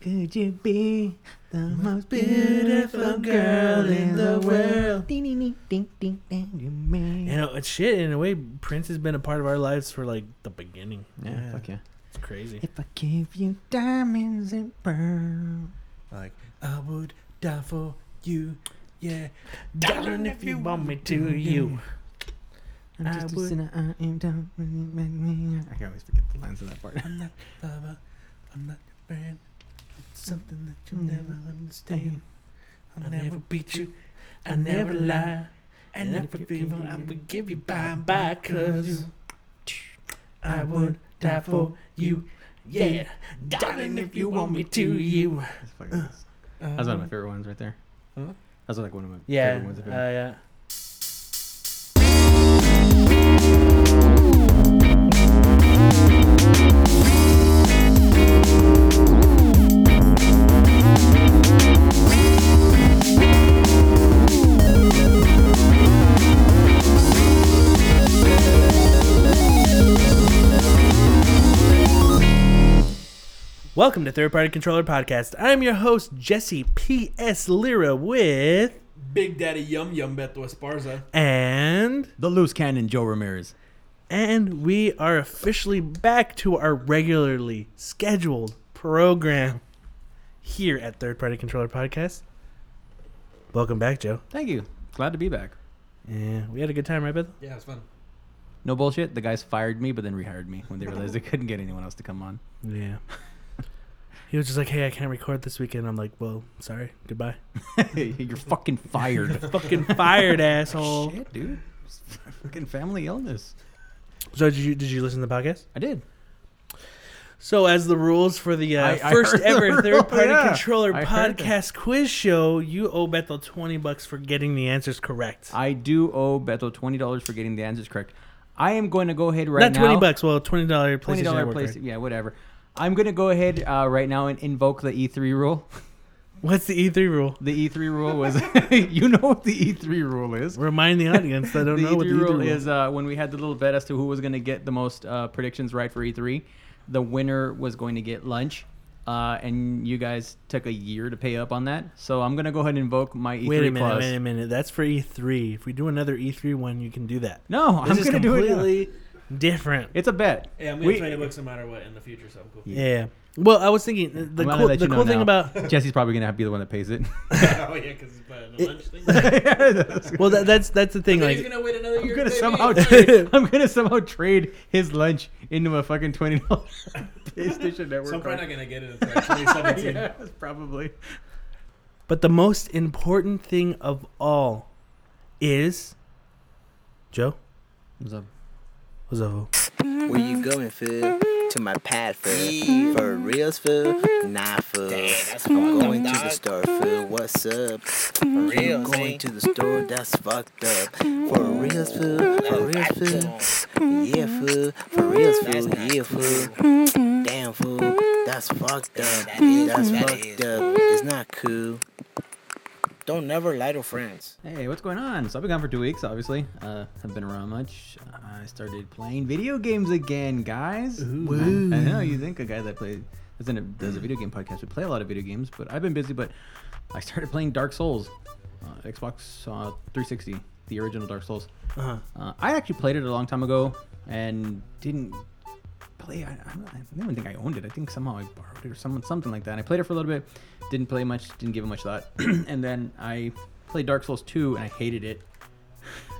Could you be the most beautiful girl in the world? Ding, ding, ding, ding, ding, ding, you may. You know, it's shit. In a way, Prince has been a part of our lives for like the beginning. Yeah, fuck yeah. It's crazy. If I give you diamonds and pearls. Like I would die for you, yeah. Darling, if you want me to, you. I'm I just a would- sinner, I am down. I can always forget the lines of that part. I'm not your lover, I'm not your friend. It's something that you'll never understand. I'll never beat you, I never lie. And if I feel I would give you bye bye, cause I would die for you, yeah. Darling, if you want me to, you. That's fucking. Uh, That's one of my um, favorite ones right there. Huh? That's like one of my Yeah. favorite ones. Uh, Of him. yeah. Welcome to Third Party Controller Podcast. I'm your host, Jesse P.S. Lira with. Big Daddy Yum Yum Beto Esparza. And. the loose cannon, Joe Ramirez. And we are officially back to our regularly scheduled program here at Third Party Controller Podcast. Welcome back, Joe. Thank you. Glad to be back. Yeah, we had a good time, right, Beth? Yeah, it's fun. No bullshit. The guys fired me, but then rehired me when they realized they couldn't get anyone else to come on. Yeah. He was just like, hey, I can't record this weekend. I'm like, well, sorry. Goodbye. You're fucking fired. Fucking fired, asshole. Shit, dude. Fucking family illness. So, did you, did you listen to the podcast? I did. So, as the rules for the uh, I- I first heard the ever rule, third party yeah. controller I heard that. podcast quiz show, you owe Bethel 20 bucks for getting the answers correct. I do owe Beto twenty dollars for getting the answers correct. I am going to go ahead right Not now. 20 bucks, well, $20 PlayStation Twenty dollar Network place. Yeah, whatever. I'm gonna go ahead uh, right now and invoke the E3 rule. What's the E3 rule? The E3 rule was, you know what the E3 rule is. Remind the audience that don't the know what E3 the E3 rule is uh, when we had the little bet as to who was gonna get the most uh, predictions right for E3. The winner was going to get lunch, uh, and you guys took a year to pay up on that. So I'm gonna go ahead and invoke my E3 Wait a minute, clause. wait a minute. That's for E3. If we do another E3 one, you can do that. No, This I'm gonna do it. completely different. It's a bet. Yeah, I'm We- gonna 20 bucks no matter what in the future, so I'm cool. Yeah. Well, I was thinking uh, the I'm gonna cool, the cool thing now. about Jesse's probably gonna have to be the one that pays it. oh yeah, because it's buying the lunch thing. well, that, that's that's the thing. Like, he's gonna wait another I'm year. gonna somehow trade. I'm gonna somehow trade his lunch into a fucking twenty dollars PlayStation Network. So I'm probably card. not gonna get it until like 2017. yeah, probably. but the most important thing of all is Joe. What's up? What's up? fool? Where you going, fool? To my pad, fool. For reals, fool? Nah, fool. I'm going to the store, fool. What's up? For reals, I'm going to the store, that's fucked up. For reals, fool. For reals, fool. Yeah, fool. For reals, That's fool. Yeah, fool. Damn, fool. That's fucked up. That is- That's fucked up. It's not cool. Don't never lie to friends. Hey, what's going on? So I've been gone for two weeks. Obviously, uh, haven't been around much. I started playing video games again, guys. I know you think a guy that plays doesn't a, does a video game podcast would play a lot of video games, but I've been busy. But I started playing Dark Souls, uh, Xbox uh, 360, the original Dark Souls. Uh-huh. Uh, I actually played it a long time ago and didn't play. I, I, don't, I don't even think I owned it. I think somehow I borrowed it or someone something like that. And I played it for a little bit, didn't play much, didn't give it much thought, and then I played Dark Souls 2 and I hated it.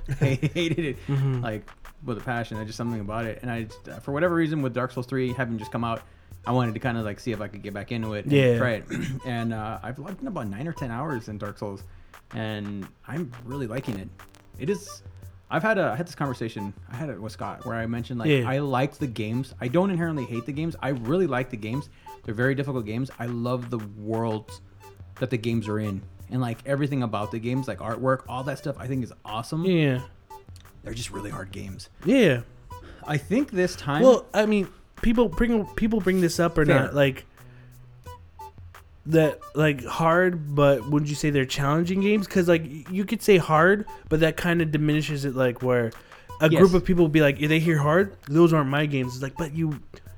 I hated it Mhm. like with a passion. I just something about it, and I just, uh, for whatever reason with Dark Souls 3 having just come out. I wanted to kind of like see if I could get back into it and Yeah. try it. and uh, I've logged in about nine or ten hours in Dark Souls, and I'm really liking it. It is. I've had a I had this conversation I had it with Scott where I mentioned like Yeah. I like the games. I don't inherently hate the games. I really like the games. They're very difficult games. I love the worlds that the games are in and like everything about the games, like artwork, all that stuff. I think is awesome. Yeah. They're just really hard games. Yeah. I think this time. Well, I mean, people bring people bring this up or Fair. not like that like hard, but wouldn't you say they're challenging games? Because like you could say hard, but that kind of diminishes it. Like where a Yes. group of people would be like, if they hear hard, those aren't my games. It's like, but you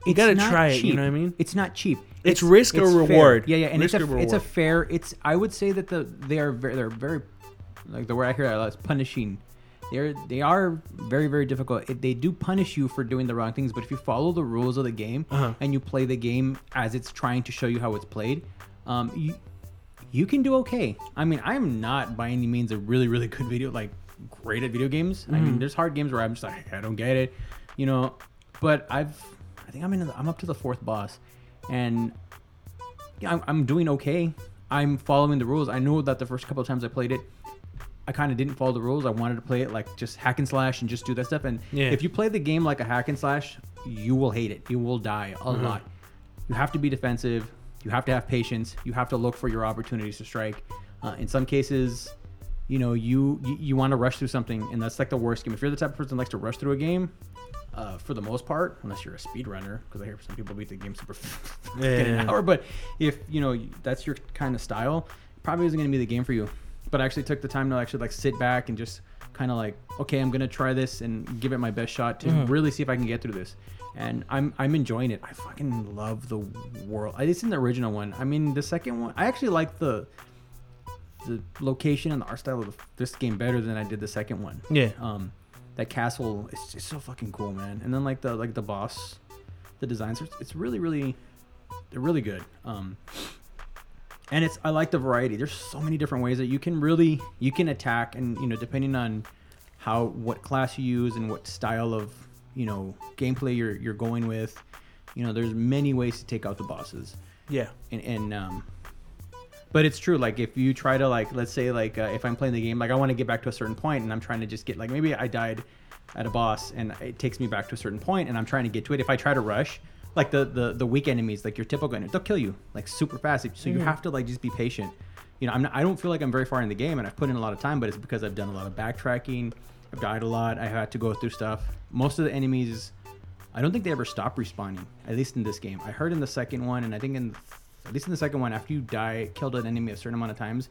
you It's gotta try it. You know what I mean? It's not cheap. It's risk or fair. reward. Yeah, yeah, and Risk it's a or it's a fair. It's I would say that the they are very they're very like the word I hear a lot is punishing. They're they are very very difficult. It, they do punish you for doing the wrong things, but if you follow the rules of the game Uh-huh. and you play the game as it's trying to show you how it's played, um, you you can do okay. I mean, I'm not by any means a really really good video like great at video games. I Mm-hmm. mean, there's hard games where I'm just like I don't get it, you know. But I've I think I'm in the, I'm up to the fourth boss, and yeah, I'm, I'm doing okay. I'm following the rules. I know that the first couple of times I played it, I kind of didn't follow the rules. I wanted to play it like just hack and slash and just do that stuff. And Yeah. if you play the game like a hack and slash, you will hate it. You will die a Mm-hmm. lot. You have to be defensive. You have to have patience. You have to look for your opportunities to strike. Uh, in some cases, you know, you you, you want to rush through something, and that's like the worst game. If you're the type of person that likes to rush through a game, uh, for the most part, unless you're a speedrunner, because I hear some people beat the game super in an Yeah. hour. But if you know that's your kind of style, probably isn't going to be the game for you. But I actually took the time to actually like sit back and just kind of like, okay, I'm gonna try this and give it my best shot to really see if I can get through this. And I'm I'm enjoying it. I fucking love the world. I It's in the original one. I mean, the second one, I actually like the the location and the art style of this game better than I did the second one Yeah. um that castle is just so fucking cool man and then like the like the boss the designs it's really really they're really good um and it's i like the variety there's so many different ways that you can really you can attack and you know depending on how what class you use and what style of you know gameplay you're you're going with. You know there's many ways to take out the bosses. Yeah. and, and um but it's true like if you try to like let's say like uh, if i'm playing the game like i want to get back to a certain point and i'm trying to just get like maybe i died at a boss and it takes me back to a certain point and i'm trying to get to it. If i try to rush like the the, the weak enemies like your typical enemies they'll kill you like super fast. So you have to like just be patient. You know I'm not, i don't feel like i'm very far in the game and i've put in a lot of time but it's because i've done a lot of backtracking i've died a lot i had to go through stuff most of the enemies I don't think they ever stop respawning. At least in this game, I heard in the second one, and I think in at least in the second one, after you die, killed an enemy a certain amount of times,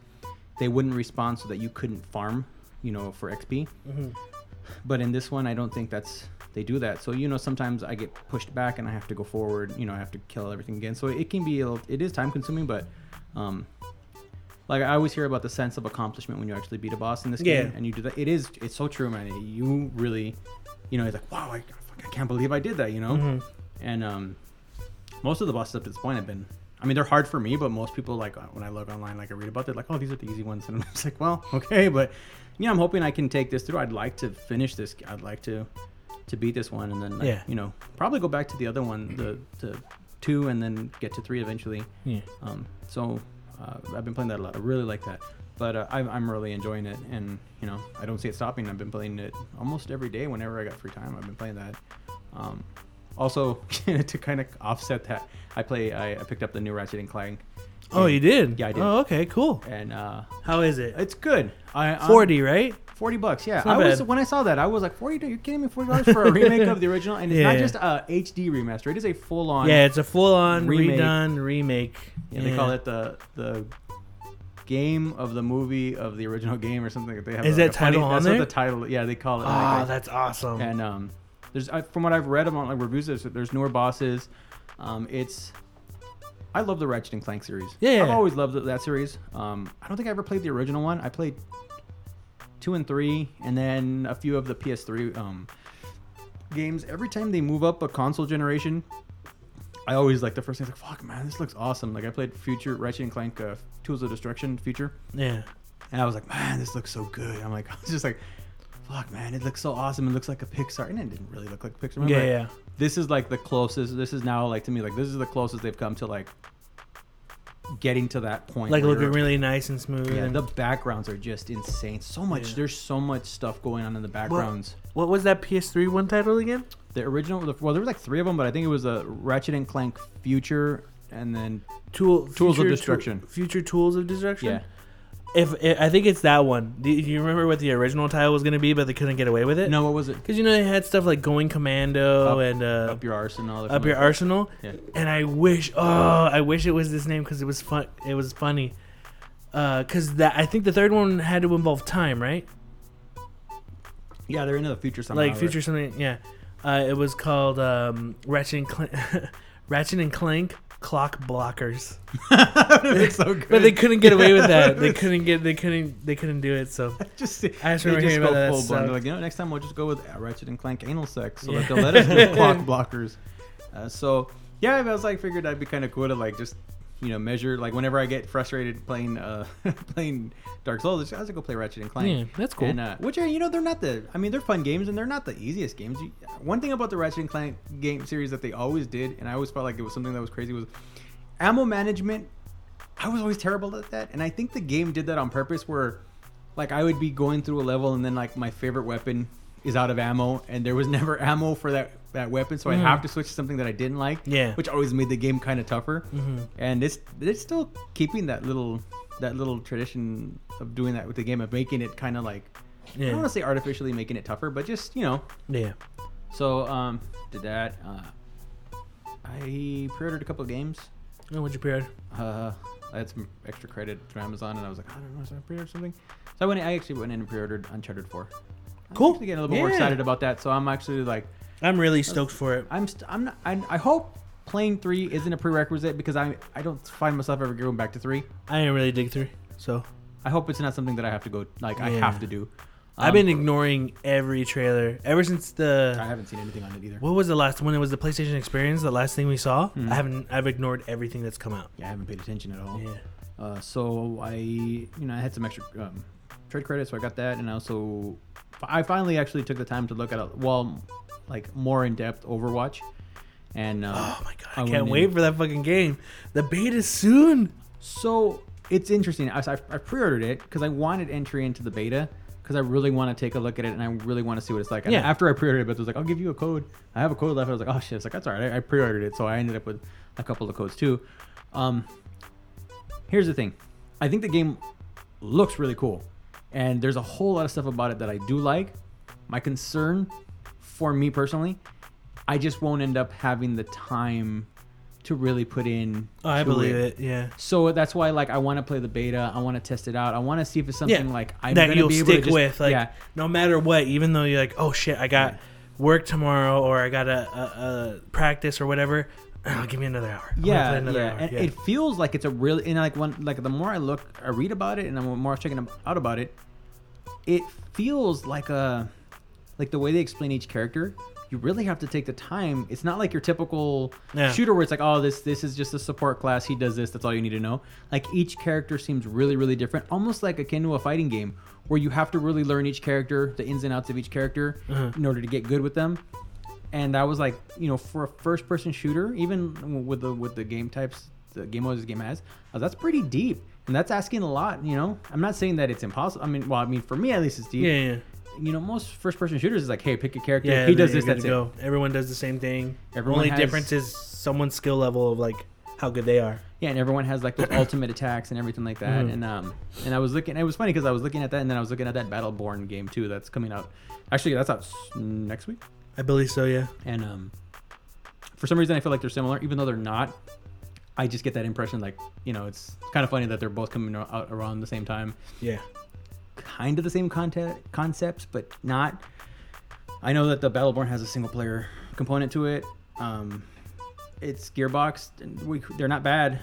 they wouldn't respawn so that you couldn't farm, you know, for XP. But in this one, I don't think that's they do that. So you know, sometimes I get pushed back and I have to go forward. You know, I have to kill everything again. So it can be a little, it is time consuming, but um, like I always hear about the sense of accomplishment when you actually beat a boss in this Yeah. game, and you do that. It is it's so true, man. You really, you know, it's like wow, I, I can't believe I did that. You know, Mhm. and um, most of the bosses up to this point have been. I mean, they're hard for me, but most people like uh, when I look online, like I read about, it, they're like, "Oh, these are the easy ones," and I'm just like, "Well, okay," but yeah, I'm hoping I can take this through. I'd like to finish this. I'd like to to beat this one, and then like, Yeah. you know, probably go back to the other one, the the two, and then get to three eventually. Yeah. Um, so uh, I've been playing that a lot. I really like that, but uh, I'm, I'm really enjoying it, and you know I don't see it stopping. I've been playing it almost every day whenever I got free time. I've been playing that. Um, also, to kind of offset that, I play. I, I picked up the new Ratchet and Clank. Oh, you did? Yeah, I did. Oh, okay, cool. And uh, How is it? it's good. I I'm- 40, right? 40 bucks, yeah. I was bad. when I saw that, I was like, 40. You're kidding me? 40 dollars for a remake of the original, and it's not just a HD remaster. It is a full on. Yeah, it's a full on remake. redone remake. Yeah, they call it the the game of the movie of the original game or something. They have Is like that a funny- title on that's there? What the title, yeah, they call it. Oh, like, that's awesome. and um, there's from what I've read about like reviews, there's, there's newer bosses. Um, it's I love the Ratchet and Clank series. Yeah. I've always loved that series. Um, I don't think I ever played the original one. I played two and three, and then a few of the PS3 um, games. Every time they move up a console generation, I always like the first thing. Like, fuck, man, this looks awesome. Like I played Future Ratchet and Clank uh, Tools of Destruction Future, yeah. and I was like, man, this looks so good. I'm like, I was just like, fuck, man, it looks so awesome. It looks like a Pixar, and it didn't really look like Pixar. Yeah, yeah. This is like the closest. This is now like to me like this is the closest they've come to like getting to that point. Like looking really nice and smooth. Yeah, and- the backgrounds are just insane. So much. Yeah. There's so much stuff going on in the backgrounds. what was that PS3 one title again? The original, the, well, there was like three of them, but I think it was a Ratchet and Clank Future, and then Tool Tools of Destruction. Tool- future Tools of Destruction. yeah, If, if I think it's that one. Do you remember what the original title was gonna be, but they couldn't get away with it? no, what was it? Because you know they had stuff like Going Commando Up- and uh, Up your arsenal. Up Your. Arsenal. Yeah. And I wish, oh, I wish it was this name because it was fun. It was funny. Because that I think the third one had to involve time, right? Yeah, they're into the future somehow. like right? future something. Yeah. Uh, it was called um, Ratchet and Clank. Ratchet and Clank clock blockers. so good. But they couldn't get away with that. They couldn't get. They couldn't. They couldn't do it. So just I just remember just hearing go about full that blown. They're like, you know, next time we'll just go with Ratchet and Clank anal sex, so Yeah. that they'll let us do clock blockers. Uh, so yeah, I was like, figured that'd be kind of cool to like just you know measure like whenever I get frustrated playing uh playing Dark Souls, I just go play Ratchet and Clank. Yeah, that's cool. And uh, which are you know they're not the I mean they're fun games and they're not the easiest games. You, one thing about the Ratchet and Clank game series that they always did, and I always felt like it was something that was crazy, was ammo management. I was always terrible at that, and I think the game did that on purpose, where like I would be going through a level and then like my favorite weapon is out of ammo, and there was never ammo for that that weapon, so I Mhm. have to switch to something that I didn't like. Yeah. which always made the game kind of tougher. Mhm. And it's it's still keeping that little that little tradition of doing that with the game of making it kind of like I don't want to say artificially making it tougher, but just you know. Yeah. So um, did that. Uh, I pre-ordered a couple of games. Oh, what'd you pre-order? Uh, I had some extra credit from Amazon, and I was like, I don't know, should I pre-order something? So I went. I actually went in and pre-ordered Uncharted Four. Cool. actually getting a little bit more excited about that. So I'm actually like, I'm really stoked for it. I'm. St- I'm not. I, I hope playing three isn't a prerequisite because I I don't find myself ever going back to three. I didn't really dig three, so I hope it's not something that I have to go like I have to do. I've Um, been ignoring every trailer ever since the. I haven't seen anything on it either. What was the last one? it was the PlayStation Experience? The last thing we saw. Mhm. I haven't. I've ignored everything that's come out. Yeah, I haven't paid attention at all. Yeah. Uh, so I, you know, I had some extra um, trade credit, so I got that, and I also, I finally actually took the time to look at a well, like more in depth Overwatch, and um, Oh my god! I I, can't in- wait for that fucking game. The beta's soon. so it's interesting. I, I, I pre-ordered it because I wanted entry into the beta because I really want to take a look at it and I really want to see what it's like. And Yeah. after I pre-ordered it, but it was like, I'll give you a code. I have a code left. I was like, oh shit. It's like that's all right. I, I pre-ordered it, so I ended up with a couple of codes too. Um, here's the thing. I think the game looks really cool, and there's a whole lot of stuff about it that I do like. My concern, for me personally, I just won't end up having the time to really put in. Oh, I believe it. Yeah. so that's why, like, I want to play the beta. I want to test it out. I want to see if it's something Yeah, like I'm that gonna you'll be able to stick just- with, like yeah, no matter what. Even though you're like, oh shit, I got work tomorrow or I got a, a, a practice or whatever. Oh, give me another hour. I'm yeah, play yeah. hour. And yeah. it feels like it's a really and like when like the more I look, I read about it, and the more I'm checking out about it, it feels like a like the way they explain each character. You really have to take the time. It's not like your typical Yeah. shooter where it's like, oh, this this is just a support class. He does this. That's all you need to know. Like each character seems really really different, almost like akin to a fighting game where you have to really learn each character, the ins and outs of each character, Uh-huh. in order to get good with them and that was like you know for a first person shooter even with the with the game types the game modes this game has uh, that's pretty deep and that's asking a lot you know i'm not saying that it's impossible i mean well i mean for me at least it's deep yeah, yeah, you know most first person shooters is like hey pick a character yeah. he does this that's good it go. Everyone does the same thing. Everyone Only has- difference is someone's skill level of like how good they are. yeah and everyone has like those ultimate attacks and everything like that Mhm. and um and i was looking it was funny because i was looking at that and then i was looking at that battleborn game too that's coming out actually that's out next week I believe so. Yeah. and um, for some reason I feel like they're similar, even though they're not. I just get that impression, like you know, it's kind of funny that they're both coming out around the same time, Yeah. kind of the same content concepts, but not. I know that the Battleborn has a single player component to it. Um, it's Gearbox, and we, they're not bad,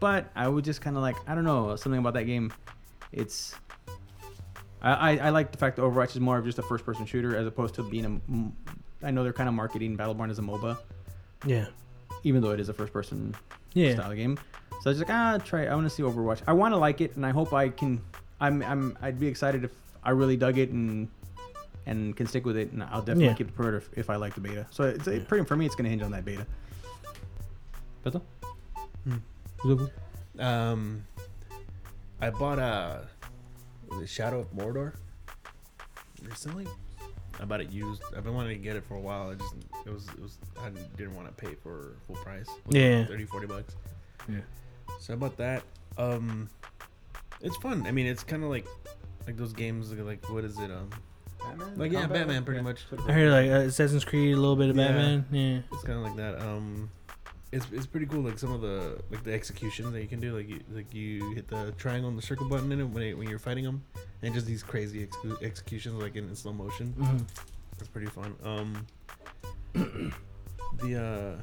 but I would just kind of like I don't know something about that game. It's I, I, I like the fact that Overwatch is more of just a first person shooter as opposed to being a. m- I know they're kind of marketing Battleborn as a MOBA, Yeah. even though it is a first person Yeah. style game. So I was like, ah, try. it. I want to see Overwatch. I want to like it, and I hope I can. I'm, I'm, I'd be excited if I really dug it and and can stick with it, and I'll definitely Yeah. keep the pre-order if, if I like the beta. So it's it, pretty for me, it's gonna hinge on that beta. Beto? Hmm. Um, I bought a the Shadow of Mordor recently. I bought it used. I've been wanting to get it for a while. I just it was it was I didn't want to pay for full price. Yeah. 30 40 bucks. Yeah. So I bought that. Um, it's fun. I mean, it's kind of like like those games like, like what is it? Um, Batman? like yeah, Batman pretty much. I heard like uh, Assassin's Creed, a little bit of Yeah. Batman. Yeah. It's kind of like that. Um, it's, it's pretty cool. Like some of the like the executions that you can do. Like you like you hit the triangle and the circle button in it when it, when you're fighting them, and just these crazy ex- executions like in, slow motion. hmm That's pretty fun. Um, the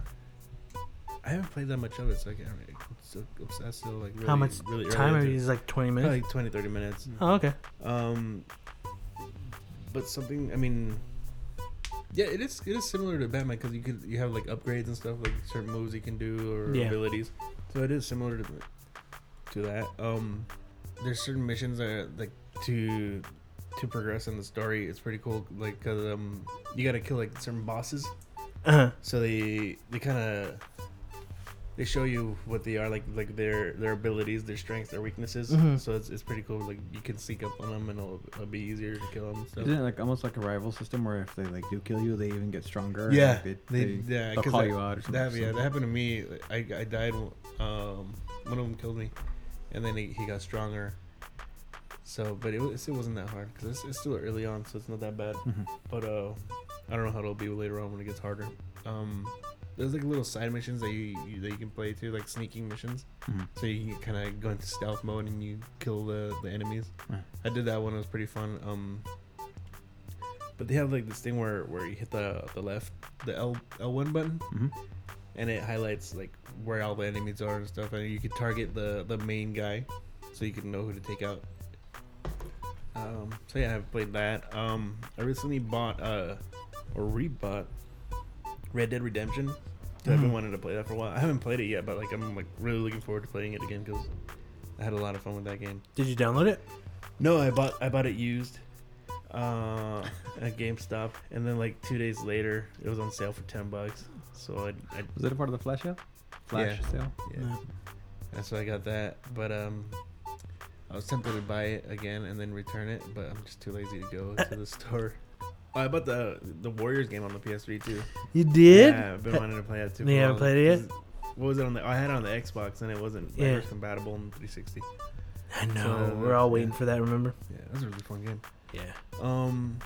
uh, I haven't played that much of it, so I can't. I'm still obsessed. Still like really, How much really early time are into you? it. Is like 20 Probably minutes? like 20, 30 minutes. Oh, okay. Um, but something. I mean, yeah, it is. It is similar to Batman because you could you have like upgrades and stuff, like certain moves you can do or Yeah. abilities. So it is similar to to that. Um, there's certain missions that are, like to to progress in the story. It's pretty cool. Like, cause um, you gotta kill like certain bosses. Uh-huh. So they they kind of they show you what they are like like their their abilities, their strengths, their weaknesses. Mhm. So it's, it's pretty cool. Like you can sneak up on them and it'll, it'll be easier to kill them. Isn't it like almost like a rival system where if they like do kill you, they even get stronger? and, Yeah, like, they, they, they, yeah, they'll call that, you out or something. that, yeah, that happened to me. I, I died. Um, one of them killed me, and then he, he got stronger. So, but it it wasn't that hard because it's, it's still early on, so it's not that bad. Mhm. But uh, I don't know how it'll be later on when it gets harder. Um, there's like little side missions that you, you that you can play too, like sneaking missions. Mhm. So you can kind of go into stealth mode and you kill the, the enemies. Yeah. I did that one; it was pretty fun. Um, but they have like this thing where where you hit the the left the L L one button Mhm. and it highlights like where all the enemies are and stuff, and you can target the the main guy, so you can know who to take out. Um, so yeah, I've played that. Um, I recently bought uh or rebought Red Dead Redemption. 'cause I've been wanting to play that for a while. I haven't played it yet, but like I'm like really looking forward to playing it again because I had a lot of fun with that game. Did you download it? No, I bought I bought it used uh, at GameStop, and then like two days later, it was on sale for ten bucks. So I, I Was it a part of the flash sale? Flash Yeah. sale? yeah, No. that's why I got that. But um, I was tempted to buy it again and then return it, but I'm just too lazy to go to the store. Oh, I bought the the Warriors game on the PS3 too. You did? Yeah, I've been wanting to play that too. You haven't played it yet? What was it on the? I had it on the Xbox and it wasn't Yeah. backwards compatible in 360. I know. So, We're all yeah. waiting for that, remember? Yeah, that was a really fun game. Yeah. Um,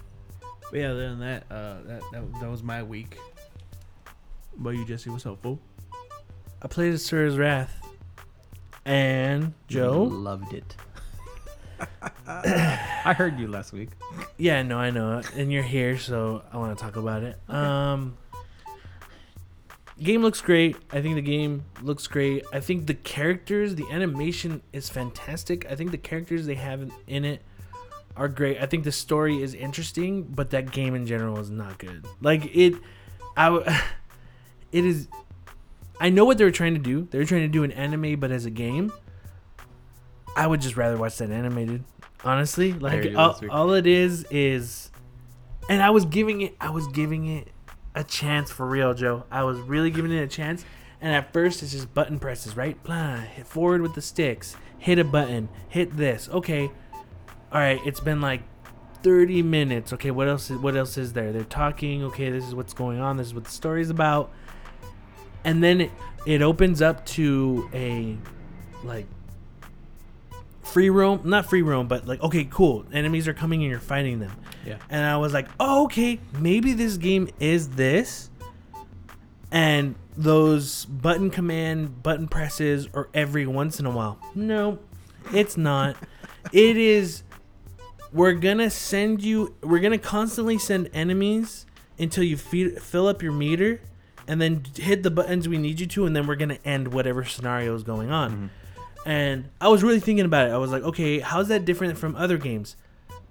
but yeah, other than that, uh, that, that that was my week. What about you, Jesse? What's up, fool? I played Asura's Wrath. And Joe? Loved it. I heard you last week. Yeah, no, I know. And you're here, so I want to talk about it. Um Game looks great. I think the game looks great. I think the characters, the animation is fantastic. I think the characters they have in it are great. I think the story is interesting, but that game in general is not good. Like it I w- it is I know what they were trying to do. They were trying to do an anime but as a game. I would just rather watch that animated. Honestly, like all, all it is is and I was giving it I was giving it a chance for real, Joe. I was really giving it a chance. And at first, it's just button presses, right? Blah, hit forward with the sticks, hit a button, hit this. Okay, all right. It's been like 30 minutes. Okay, what else? Is, what else is there? They're talking. Okay, this is what's going on. This is what the story's about. And then it, it opens up to a like free roam, not free roam, but like okay, cool. Enemies are coming and you're fighting them. Yeah. And I was like, oh, okay, maybe this game is this. And those button command, button presses are every once in a while. No, it's not. it is. We're gonna send you. We're gonna constantly send enemies until you feed, fill up your meter, and then hit the buttons we need you to, and then we're gonna end whatever scenario is going on. Mm-hmm. And I was really thinking about it. I was like, okay, how's that different from other games?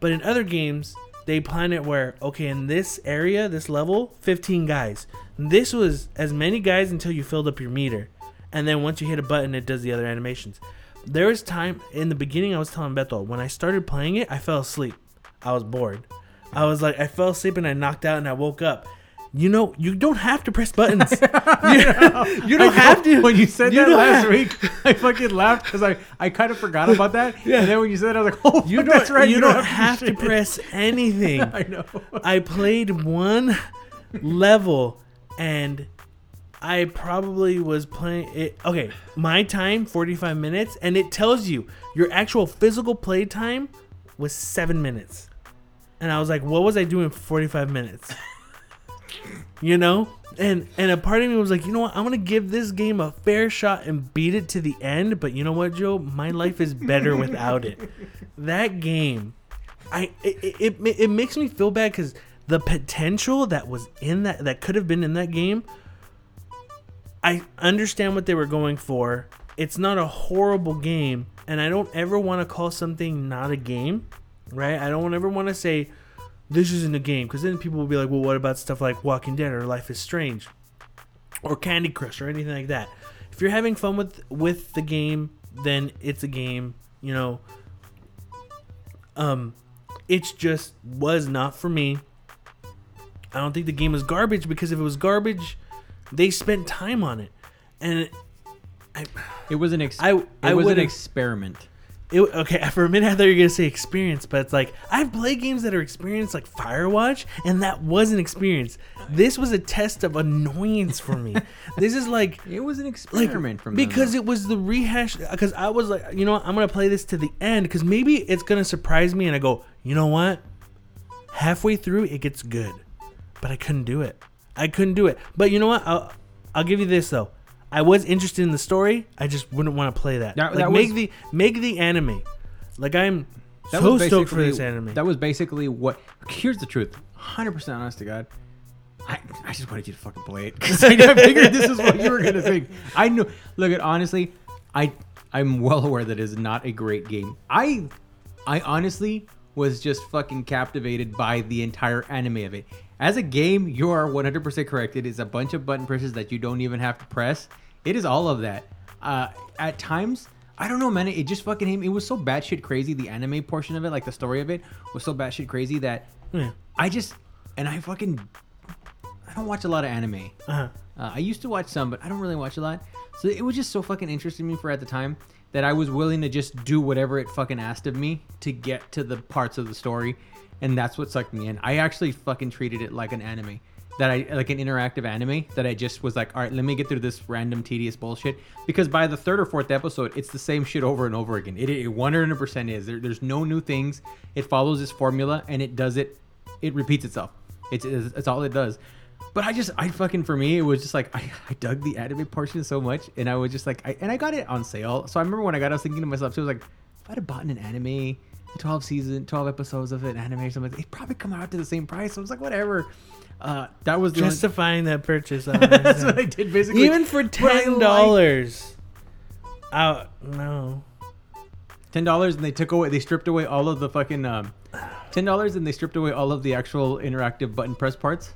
But in other games, they plan it where, okay, in this area, this level, 15 guys. This was as many guys until you filled up your meter. And then once you hit a button, it does the other animations. There was time in the beginning, I was telling Beto, when I started playing it, I fell asleep. I was bored. I was like, I fell asleep and I knocked out and I woke up. You know, you don't have to press buttons. you, you don't have to. When you said You that last have- week, I fucking laughed because I, I kind of forgot about that. Yeah. And then when you said it, I was like, oh, You don't, that's right. you, don't, have have to press anything. I know. I played one level and I probably was playing it. Okay, my time 45 minutes, and it tells you your actual physical play time was seven minutes. And I was like, what was I doing for 45 minutes? You know? And and a part of me was like, you know what? I'm gonna give this game a fair shot and beat it to the end. But you know what, Joe? My life is better without it. That game I it, it, it, it makes me feel bad because the potential that was in that that could have been in that game I understand what they were going for. It's not a horrible game, and I don't ever want to call something not a game, right? I don't ever want to say this isn't a game because then people will be like, well, what about stuff like Walking Dead or Life is Strange or Candy Crush or anything like that? If you're having fun with with the game, then it's a game. You know, um, it's just was not for me. I don't think the game was garbage because if it was garbage, they spent time on it, and It was an ex- I- it I was an experiment. It okay for a minute I thought you were gonna say experience, but it's like I've played games that are experience like Firewatch, and that was an experience. This was a test of annoyance for me. this is like It was an like experiment from them, because it was the rehash. Because I was like, you know, what, I'm gonna play this to the end because maybe it's gonna surprise me, and I go, you know what? Halfway through, it gets good, but I couldn't do it. I couldn't do it. But you know what? I'll, I'll give you this though. I was interested in the story. I just wouldn't want to play that. That- like that make was- the make the anime. Like I'm That so was stoked for basically- this anime. That was basically what. Here's the truth. 100 percent honest to God. I, I just wanted you to fucking play it because I figured this is what you were gonna think. I knew. Look at honestly, I I'm well aware that it is not a great game. I I honestly was just fucking captivated by the entire anime of it. As a game, you are 100% correct. It is a bunch of button presses that you don't even have to press. It is all of that. Uh, at times, I don't know, man. It just fucking. It was so batshit crazy. The anime portion of it, like the story of it, was so batshit crazy that Yeah. I just and I fucking I don't watch a lot of anime. Uh-huh. Uh, I used to watch some, but I don't really watch a lot. So it was just so fucking interesting to me for at the time that I was willing to just do whatever it fucking asked of me to get to the parts of the story, and that's what sucked me in. I actually fucking treated it like an anime. That I like an interactive anime that I just was like, all right, let me get through this random tedious bullshit. Because by the third or fourth episode, it's the same shit over and over again. It, it 100% is. There, there's no new things. It follows this formula and it does it. It repeats itself. It's, it's, it's all it does. But I just, I fucking, for me, it was just like, I, I dug the anime portion so much. And I was just like, I, and I got it on sale. So I remember when I got it, I was thinking to myself, so I was like, if I'd have bought an anime, 12 season, 12 episodes of an anime or something, it'd probably come out to the same price. So I was like, whatever. Uh, that was only- Justifying that purchase. I that's what. I did basically. Even for ten dollars. Out no. ten dollars and they took away they stripped away all of the fucking um ten dollars and they stripped away all of the actual interactive button press parts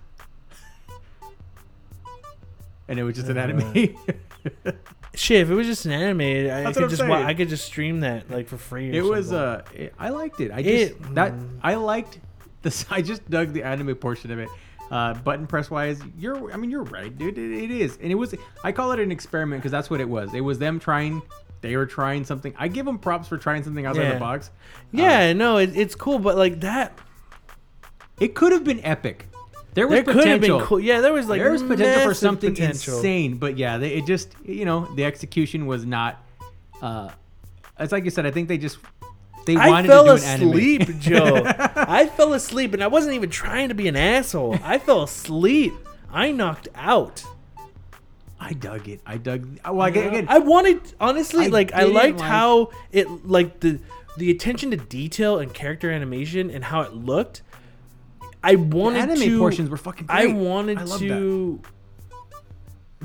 and it was just an anime Shit, if it was just an anime, I what could just wa- I could just stream that like for free. Or it was something. uh it, i liked it i just It- that mm. i liked this i just dug the anime portion of it uh button press wise you're i mean you're right dude it, it is and it was i call it an experiment because that's what it was it was them trying they were trying something i give them props for trying something outside Yeah. the box yeah, no, it, it's cool, but like that, it could have been epic there was there could have potential been cool. Yeah, there was like there was potential for something potential. insane, but yeah, they, it just you know the execution was not. uh It's like you said. I think they just they I wanted fell to do an anime. asleep, Joe. I fell asleep, and I wasn't even trying to be an asshole. I fell asleep. I knocked out. I dug it. I dug. Uh, well, again, again I wanted honestly, I like I liked like- how it like the the attention to detail and character animation and how it looked. I the wanted anime to. portions were fucking I wanted I to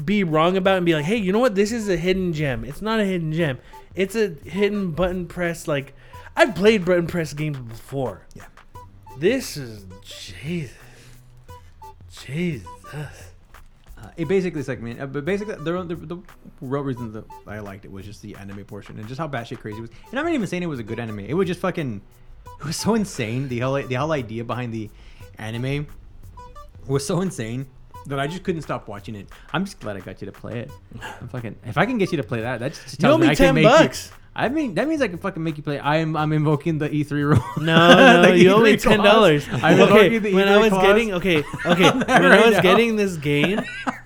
be wrong about it and be like, hey, you know what? This is a hidden gem. It's not a hidden gem. It's a hidden button press. Like I've played button press games before. Yeah. This is Jesus. Jesus. Uh, it basically is like man, uh, but basically the, the the real reason that I liked it was just the anime portion and just how batshit crazy it was. And I'm not even saying it was a good anime. It was just fucking. It was so insane. The whole the whole idea behind the anime was so insane that I just couldn't stop watching it. I'm just glad I got you to play it. I'm fucking. If I can get you to play that, that's just You owe me I can 10 make you- bucks. I mean, that means I can fucking make you play. I'm I'm invoking the E3 rule. No, no, you owe me ten dollars. I'm Okay, invoking the when I E3 was clause. getting okay, okay, when I was now. getting this game,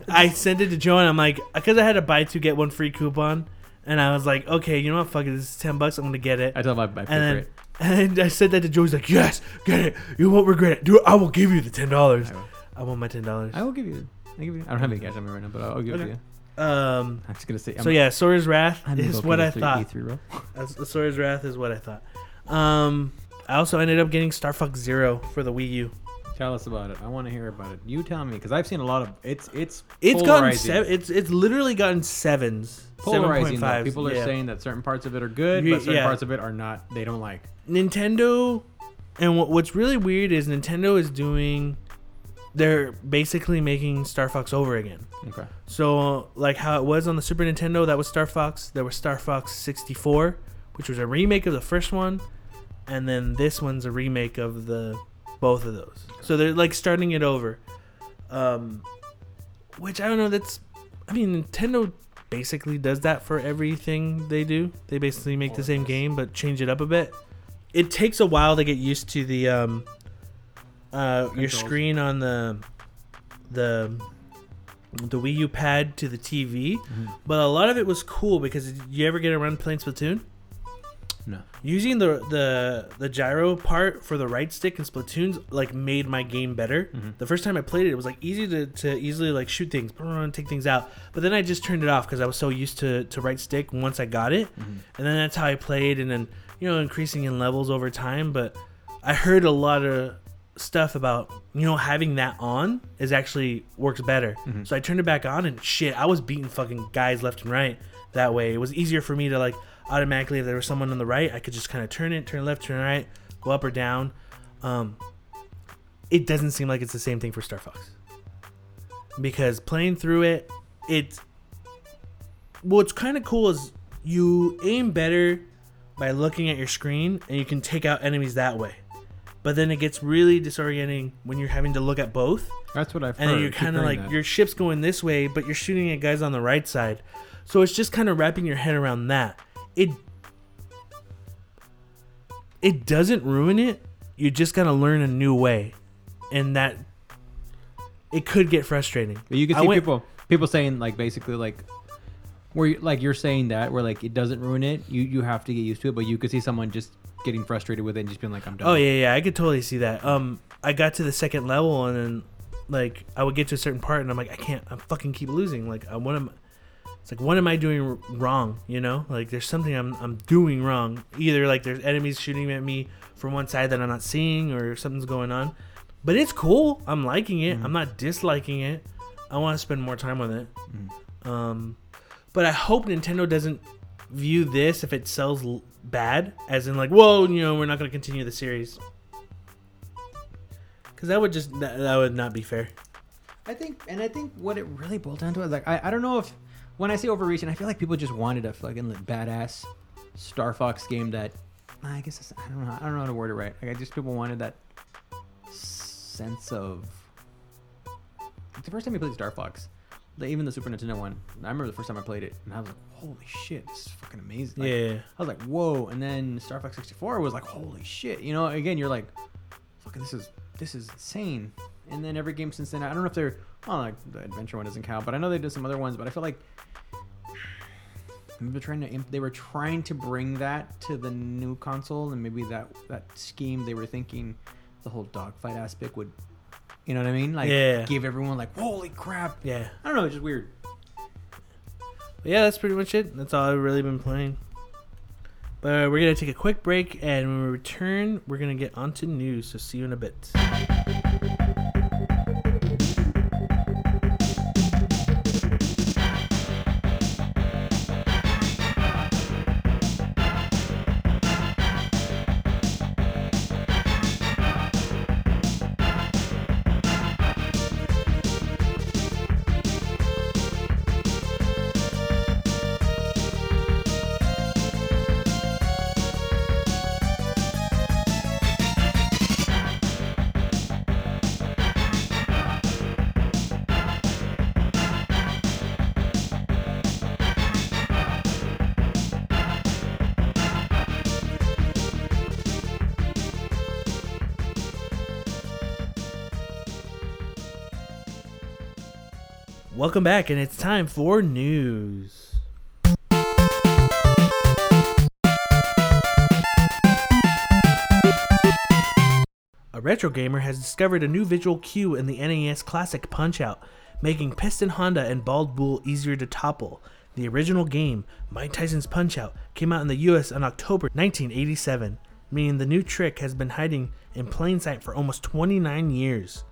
I sent it to Joe and I'm like, because I had a buy two get one free coupon, and I was like, okay, you know what, fuck it, this is ten bucks, I'm gonna get it. I told my, my then, and I said that to Joe. He's like, yes, get it. You won't regret it. dude. I will give you the ten dollars. I. I want my ten dollars. I will give you. I give you. I don't have any cash on me right now, but I'll, I'll give it to you. Um. I'm just gonna say. So yeah, Sora's Wrath I'm is what the I E3 thought. E3 rule. Sora's Wrath is what I thought. Um. I also ended up getting Star Fox Zero for the Wii U. Tell us about it. I want to hear about it. You tell me because I've seen a lot of it's it's It's gotten seven. It's it's literally gotten sevens. polarizing. though. 7.5s, People are yeah. saying that certain parts of it are good, but certain yeah. parts of it are not. They don't like. Nintendo, and what, what's really weird is Nintendo is doing. They're basically making Star Fox over again. Okay. So, like how it was on the Super Nintendo, that was Star Fox. There was Star Fox 64, which was a remake of the first one, and then this one's a remake of the both of those. So they're like starting it over. Um, which I don't know. That's, I mean, Nintendo basically does that for everything they do. They basically make the same game but change it up a bit. It takes a while to get used to the um, uh, your screen on the the the Wii U pad to the TV, but a lot of it was cool because did you ever get around playing Splatoon? No. Using the the the gyro part for the right stick in Splatoon's like made my game better. Mhm. The first time I played it, it was like easy to, to easily like shoot things, take things out. But then I just turned it off because I was so used to, to right stick once I got it, Mhm. and then that's how I played, and then you know increasing in levels over time. But I heard a lot of stuff about you know having that on is actually works better. Mhm. So I turned it back on, and shit, I was beating fucking guys left and right that way. It was easier for me to like automatically if there was someone on the right, I could just kind of turn it, turn left, turn right, go up or down. Um, it doesn't seem like it's the same thing for Star Fox because playing through it, it's what's kind of cool is you aim better by looking at your screen and you can take out enemies that way. But then it gets really disorienting when you're having to look at both That's what I've and heard. then you're kind of like that. your ship's going this way, but you're shooting at guys on the right side. So it's just kind of wrapping your head around that. It it doesn't ruin it. You just gotta learn a new way, and that it could get frustrating. But you can see went- people people saying like basically like where like you're saying that where like it doesn't ruin it. You you have to get used to it, but you could see someone just getting frustrated with it and just being like I'm done. Oh yeah, yeah, I could totally see that. Um, I got to the second level and then like I would get to a certain part and I'm like I can't, I fucking keep losing. Like I what am, it's like what am I doing wrong? You know, like there's something I'm I'm doing wrong. Either like there's enemies shooting at me from one side that I'm not seeing or something's going on. But it's cool. I'm liking it. I'm not disliking it. I want to spend more time with it. Um, but I hope Nintendo doesn't view this if it sells bad, as in like, whoa, you know, we're not going to continue the series. Because that would just that, that would not be fair. I think, and I think what it really boiled down to is like I, I don't know if when I say overreaching, I feel like people just wanted a fucking like, badass Star Fox game that I guess it's, I don't know I don't know how to word it right. Like I just people wanted that sense of like, the first time you played Star Fox, the, even the Super Nintendo one. I remember the first time I played it, and I was like, "Holy shit, this is fucking amazing!" Like, yeah. I was like, "Whoa!" And then Star Fox 64 was like, "Holy shit!" You know, again, you're like, "Fucking, this is this is insane." And then every game since then, I don't know if they're, well, like the adventure one doesn't count, but I know they did some other ones. But I feel like they're trying to, they were trying to bring that to the new console, and maybe that that scheme they were thinking, the whole dogfight aspect would, you know what I mean? Like, Yeah. give everyone like, "Holy crap!" Yeah. I don't know, it's just weird. But yeah, that's pretty much it. That's all I've really been playing. But we're gonna take a quick break, and when we return, we're gonna get onto news. So see you in a bit. Welcome back, and it's time for news. A retro gamer has discovered a new visual cue in the NES Classic Punch Out, making Piston Honda and Bald Bull easier to topple. The original game, Mike Tyson's Punch Out, came out in the US in October 1987. meaning the new trick has been hiding in plain sight for almost 29 years.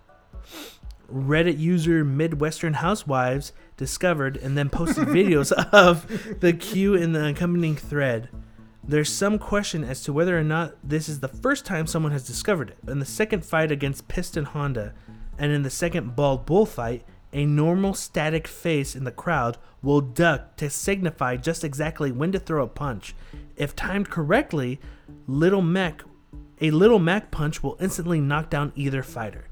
Reddit user Midwestern Housewives discovered and then posted videos of the cue in the accompanying thread. There's some question as to whether or not this is the first time someone has discovered it. In the second fight against Piston Honda, and in the second bald bull fight, a normal static face in the crowd will duck to signify just exactly when to throw a punch. If timed correctly, Little Mac, a Little Mac punch will instantly knock down either fighter.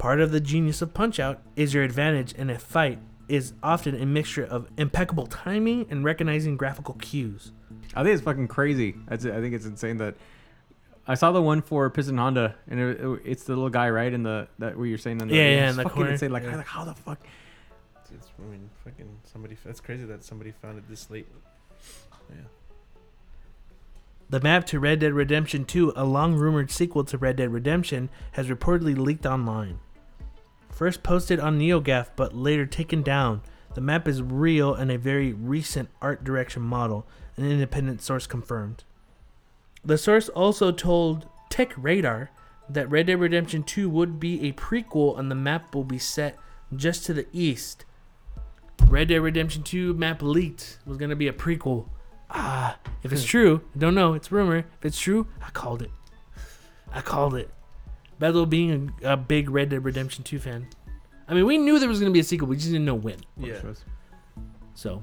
Part of the genius of Punch Out is your advantage in a fight is often a mixture of impeccable timing and recognizing graphical cues. I think it's fucking crazy. I think it's insane that I saw the one for Piston Honda, and it, it- it's the little guy right in the that where you're saying in the Yeah, yeah, it's in the fucking corner. insane. Like, Yeah. like how the fuck? It's, it's, I mean, fucking somebody. That's crazy that somebody found it this late. Yeah. The map to Red Dead Redemption 2, a long rumored sequel to Red Dead Redemption, has reportedly leaked online. First posted on NeoGAF but later taken down, the map is real and a very recent art direction model, an independent source confirmed. The source also told Tech Radar that Red Dead Redemption 2 would be a prequel and the map will be set just to the east. Red Dead Redemption 2 map leaked was going to be a prequel. Ah, if it's true, I don't know. It's rumor. If it's true, I called it. I called it. Bezel being a, a big Red Dead Redemption 2 fan. I mean, we knew there was going to be a sequel. We just didn't know when. Yeah. So,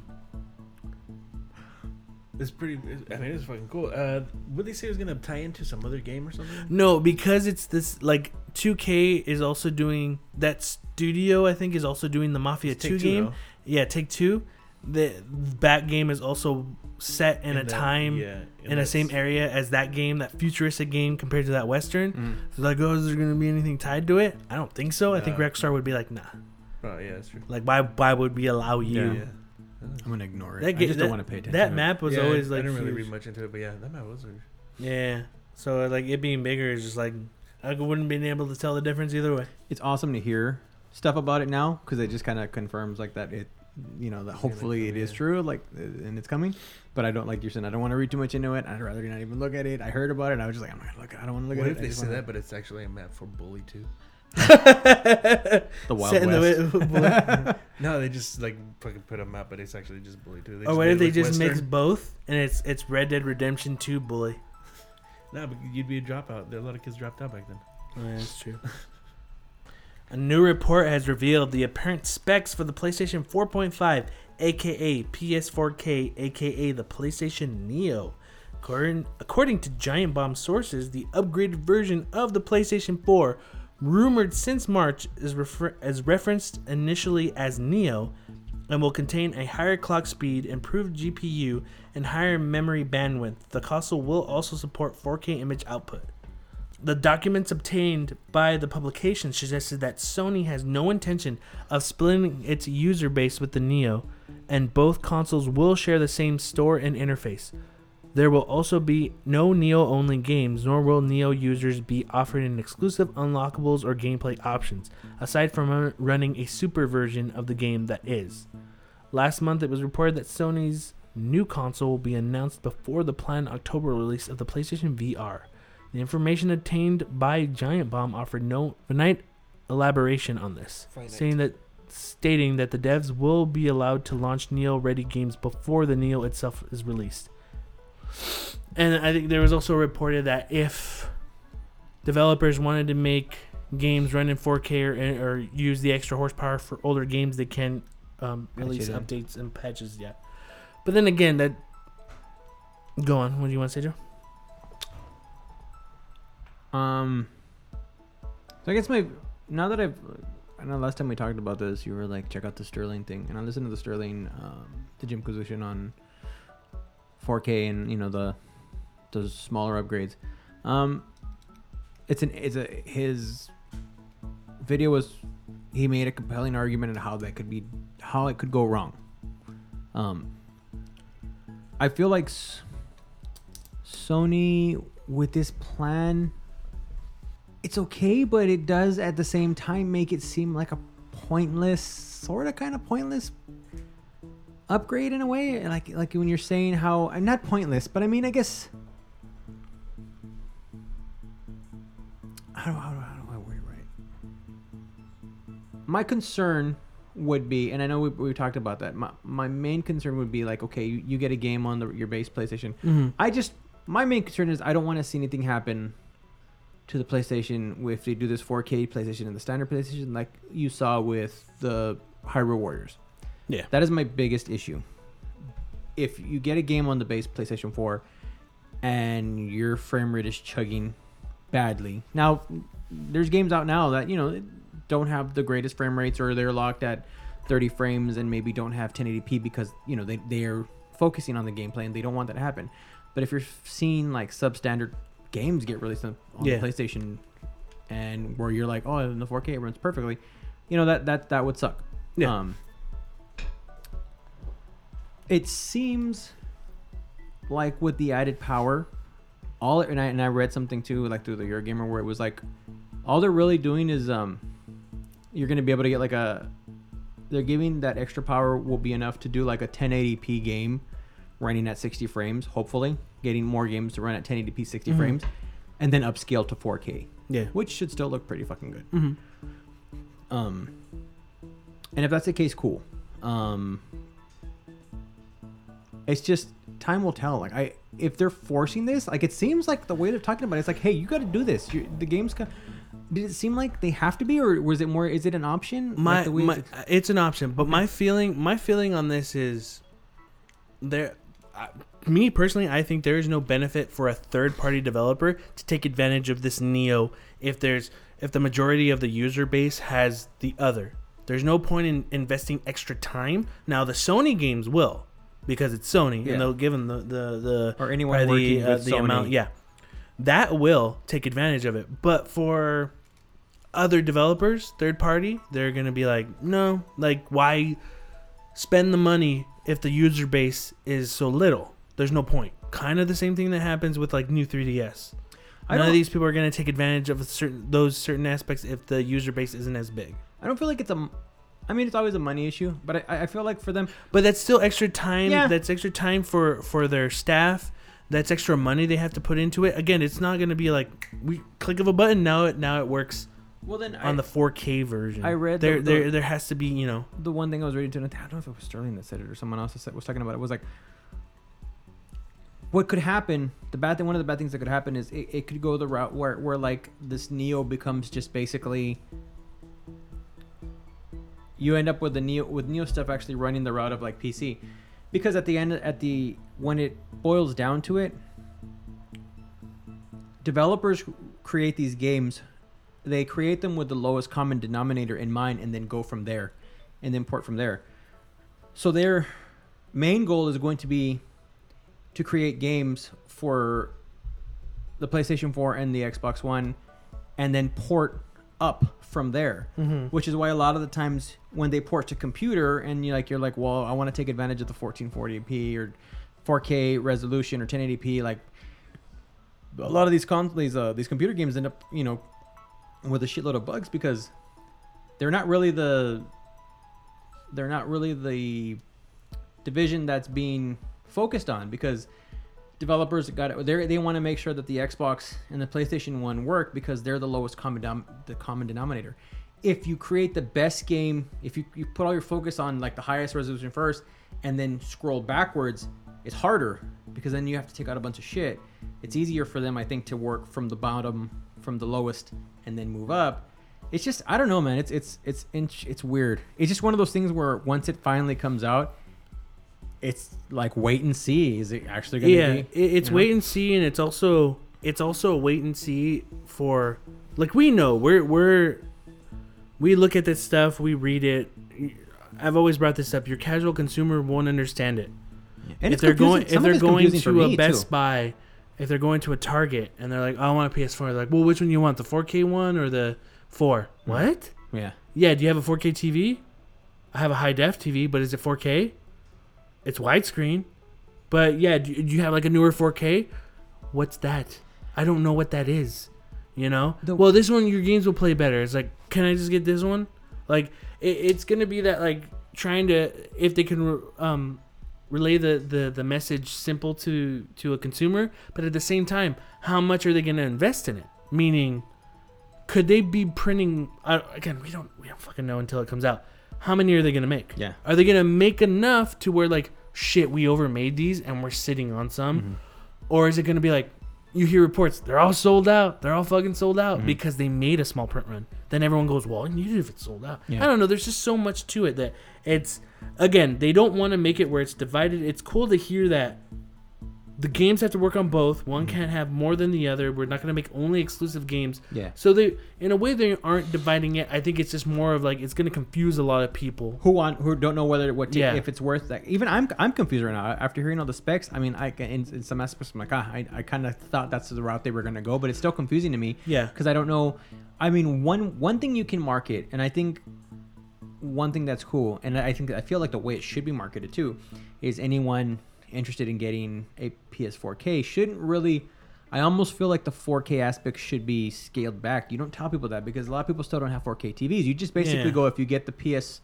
It's pretty. It's, I mean, it's fucking cool. Uh, would they say it was gonna tie into some other game or something? no, because it's this, like, 2K is also doing, that studio, I think, is also doing the Mafia It's 2 Take-Two, game. though. Yeah, Take Two. The back game is also set in, a that- time yeah, in the same area as that game, that futuristic game compared to that Western. Mm. So like, oh, is there gonna be anything tied to it? I don't think so. I think No. Rockstar would be like, nah. Oh yeah, that's true. Like, why? Why would we allow you? Yeah. I'm gonna ignore it. That I just that- don't want to pay attention. That to it. map was Yeah, always I didn't really huge. read much into it, but yeah, that map was. weird. yeah. So like it being bigger is just like I wouldn't been able to tell the difference either way. It's awesome to hear stuff about it now because it just kind of confirms like that it, you know, that hopefully it is true, like, and it's coming. But I don't like you're saying. I don't want to read too much into it. I'd rather not even look at it. I heard about it. and I was just like, I'm not gonna look. I don't want to look What at if it. I they say that, but it's actually a map for Bully too? The Wild Set in the West. way- No, they just like fucking put a map, but it's actually just Bully too. They oh, or what if they look just mix both and it's it's Red Dead Redemption 2 Bully? No, but you'd be a dropout. There a lot of kids dropped out back then. Oh, yeah, that's true. A new report has revealed the apparent specs for the PlayStation 4.5, aka PS4K, aka the PlayStation Neo. According, according to Giant Bomb sources, the upgraded version of the PlayStation 4, rumored since March, is, refer- is referenced initially as Neo and will contain a higher clock speed, improved GPU, and higher memory bandwidth. The console will also support 4K image output. The documents obtained by the publication suggested that Sony has no intention of splitting its user base with the Neo, and both consoles will share the same store and interface. There will also be no Neo only games, nor will Neo users be offered an exclusive unlockables or gameplay options, aside from running a super version of the game that is. Last month, it was reported that Sony's new console will be announced before the planned October release of the PlayStation VR. The information obtained by Giant Bomb offered no finite elaboration on this, Finite. saying that stating that the devs will be allowed to launch Neo ready games before the Neo itself is released. And I think there was also reported that if developers wanted to make games run in 4K or, or use the extra horsepower for older games, they can um, release updates and patches. Yeah, but then again, that go on. What do you want to say, Joe? Um. So I guess my now that I've I know last time we talked about this, you were like check out the Sterling thing, and I listened to the Sterling, um, the Jimquisition on 4K and you know the those smaller upgrades. Um, it's an it's a his video was he made a compelling argument on how that could be how it could go wrong. Um, I feel like S- Sony with this plan it's okay, but it does at the same time make it seem like a pointless, sort of kind of pointless upgrade in a way. Like like when you're saying how I'm not pointless, but I mean I guess how do, how do, how do I word it right? My concern would be, and I know we, we talked about that. My, my main concern would be like, okay, you, you get a game on the, your base PlayStation. Mm-hmm. I just my main concern is I don't want to see anything happen to the PlayStation if they do this 4K PlayStation and the standard PlayStation, like you saw with the Hyrule Warriors. Yeah. that is my biggest issue. If you get a game on the base PlayStation 4 and your frame rate is chugging badly, now there's games out now that you know don't have the greatest frame rates or they're locked at 30 frames and maybe don't have 1080p because you know they they're focusing on the gameplay and they don't want that to happen. But if you're seeing like substandard games get released on, on Yeah. the PlayStation and where you're like, oh, in the 4K it runs perfectly, you know that that that would suck. Yeah. Um, it seems like with the added power, all and I and I read something too, like through the Eurogamer, where it was like, all they're really doing is um, you're gonna be able to get like a, they're giving that extra power will be enough to do like a 1080p game, running at 60 frames, hopefully getting more games to run at 1080p 60 Mhm. frames, and then upscale to 4K, Yeah. which should still look pretty fucking good. Mm-hmm. Um, and if that's the case, cool. Um, it's just time will tell. Like I, if they're forcing this, like it seems like the way they're talking about it, it's like, hey, you got to do this. you the game's. Did it seem like they have to be, or was it more? Is it an option? Like my, the way my it's- it's an option but my feeling my feeling on this is there me personally i think there is no benefit for a third party developer to take advantage of this neo if there's if the majority of the user base has the other there's no point in investing extra time now the sony games will because it's sony Yeah. and they'll give them the the, the or anyone working the, uh, the Sony. amount yeah that will take advantage of it but for other developers third party they're gonna be like no like why spend the money if the user base is so little there's no point. Kind of the same thing that happens with like new 3ds I none of these people are gonna take advantage of certain those certain aspects if the user base isn't as big. I don't feel like it's a. I mean, it's always a money issue, but I, I feel like for them, but that's still extra time Yeah. that's extra time for for their staff. That's extra money they have to put into it. Again it's not going to be like we click of a button now it now it works well, then on the 4k version I read there the- the- there there has to be you know the one thing I was reading to, I don't know if it was Sterling that said it or someone else that was talking about it, was like, what could happen? The bad thing, one of the bad things that could happen is it, it could go the route where, where like this Neo becomes just basically. You end up with the Neo with Neo stuff actually running the route of like PC, because at the end at the when it boils down to it, developers create these games they create them with the lowest common denominator in mind and then go from there and then port from there so their main goal is going to be to create games for the playstation 4 and the xbox one and then port up from there mm-hmm. which is why a lot of the times when they port to computer and you like you're like well i want to take advantage of the 1440p or 4k resolution or 1080p like a lot of these con- these uh, these computer games end up you know with a shitload of bugs because they're not really the they're not really the division that's being focused on because developers got they they want to make sure that the Xbox and the PlayStation 1 work because they're the lowest common the common denominator. If you create the best game, if you, you put all your focus on like the highest resolution first and then scroll backwards, it's harder because then you have to take out a bunch of shit. It's easier for them I think to work from the bottom from the lowest and then move up. It's just I don't know, man. It's it's it's it's, it's weird. It's just one of those things where once it finally comes out, it's like wait and see. Is it actually gonna yeah be? it, it's you know? wait and see and it's also it's also a wait and see for like we know we're we're we look at this stuff we read it i've always brought this up your casual consumer won't understand it And if it's they're going if they're going to a best too. buy if they're going to a target and they're like oh, i want a ps4 they're like well which one do you want the 4k one or the 4 what? Yeah. yeah do you have a 4k tv i have a high def tv but is it 4k it's widescreen. But yeah do, do you have like a newer 4k what's that? I don't know what that is you know? The- well this one your games will play better. It's like can i just get this one? Like it, it's gonna be that like trying to if they can um relay the, the the message simple to to a consumer but at the same time how much are they going to invest in it meaning could they be printing? Uh, again, we don't we don't fucking know until it comes out. How many are they gonna make? Yeah. Are they gonna make enough to where like shit we overmade these and we're sitting on some, Mm-hmm. or is it gonna be like you hear reports they're all sold out, they're all fucking sold out Mm-hmm. because they made a small print run. Then everyone goes, well, I need it if it's sold out. Yeah. I don't know. There's just so much to it that it's again they don't want to make it where it's divided. It's cool to hear that the games have to work on both. One Mm-hmm. can't have more than the other. We're not going to make only exclusive games. Yeah. So they, in a way, they aren't dividing it. I think it's just more of like it's going to confuse a lot of people. who want who don't know whether what to, Yeah. if it's worth that. Even I'm I'm confused right now after hearing all the specs. I mean, I in, in some aspects I'm like, ah, I, I kind of thought that's the route they were gonna go, but it's still confusing to me. Yeah. because I don't know. I mean, one one thing you can market, and I think one thing that's cool, and I think I feel like the way it should be marketed too, is anyone interested in getting a PS4K shouldn't really. I almost feel like the 4K aspect should be scaled back. You don't tell people that because a lot of people still don't have 4K TVs. You just basically Yeah. go if you get the PS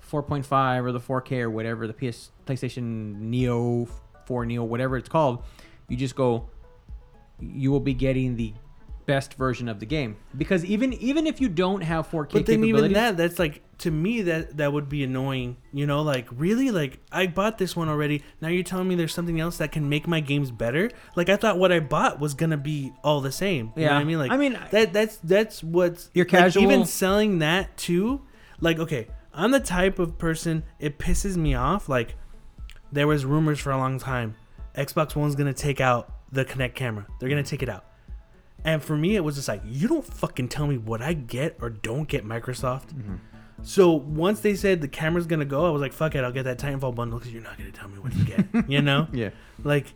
4.5 or the 4K or whatever the PS PlayStation Neo 4 Neo whatever it's called, you just go you will be getting the best version of the game because even even if you don't have 4K But then even that, that's like to me that that would be annoying. You know, like really, like I bought this one already. Now you're telling me there's something else that can make my games better. Like I thought what I bought was gonna be all the same. You know Yeah. what I mean? Like I mean, that that's that's what's Your like, casual- even selling that too. Like okay, I'm the type of person it pisses me off. Like there was rumors for a long time, Xbox One's gonna take out the Kinect camera. They're gonna take it out. And for me, it was just like, you don't fucking tell me what I get or don't get, Microsoft. Mm-hmm. So once they said the camera's gonna go, I was like, fuck it, I'll get that Titanfall bundle because you're not gonna tell me what you get. you know? yeah. Like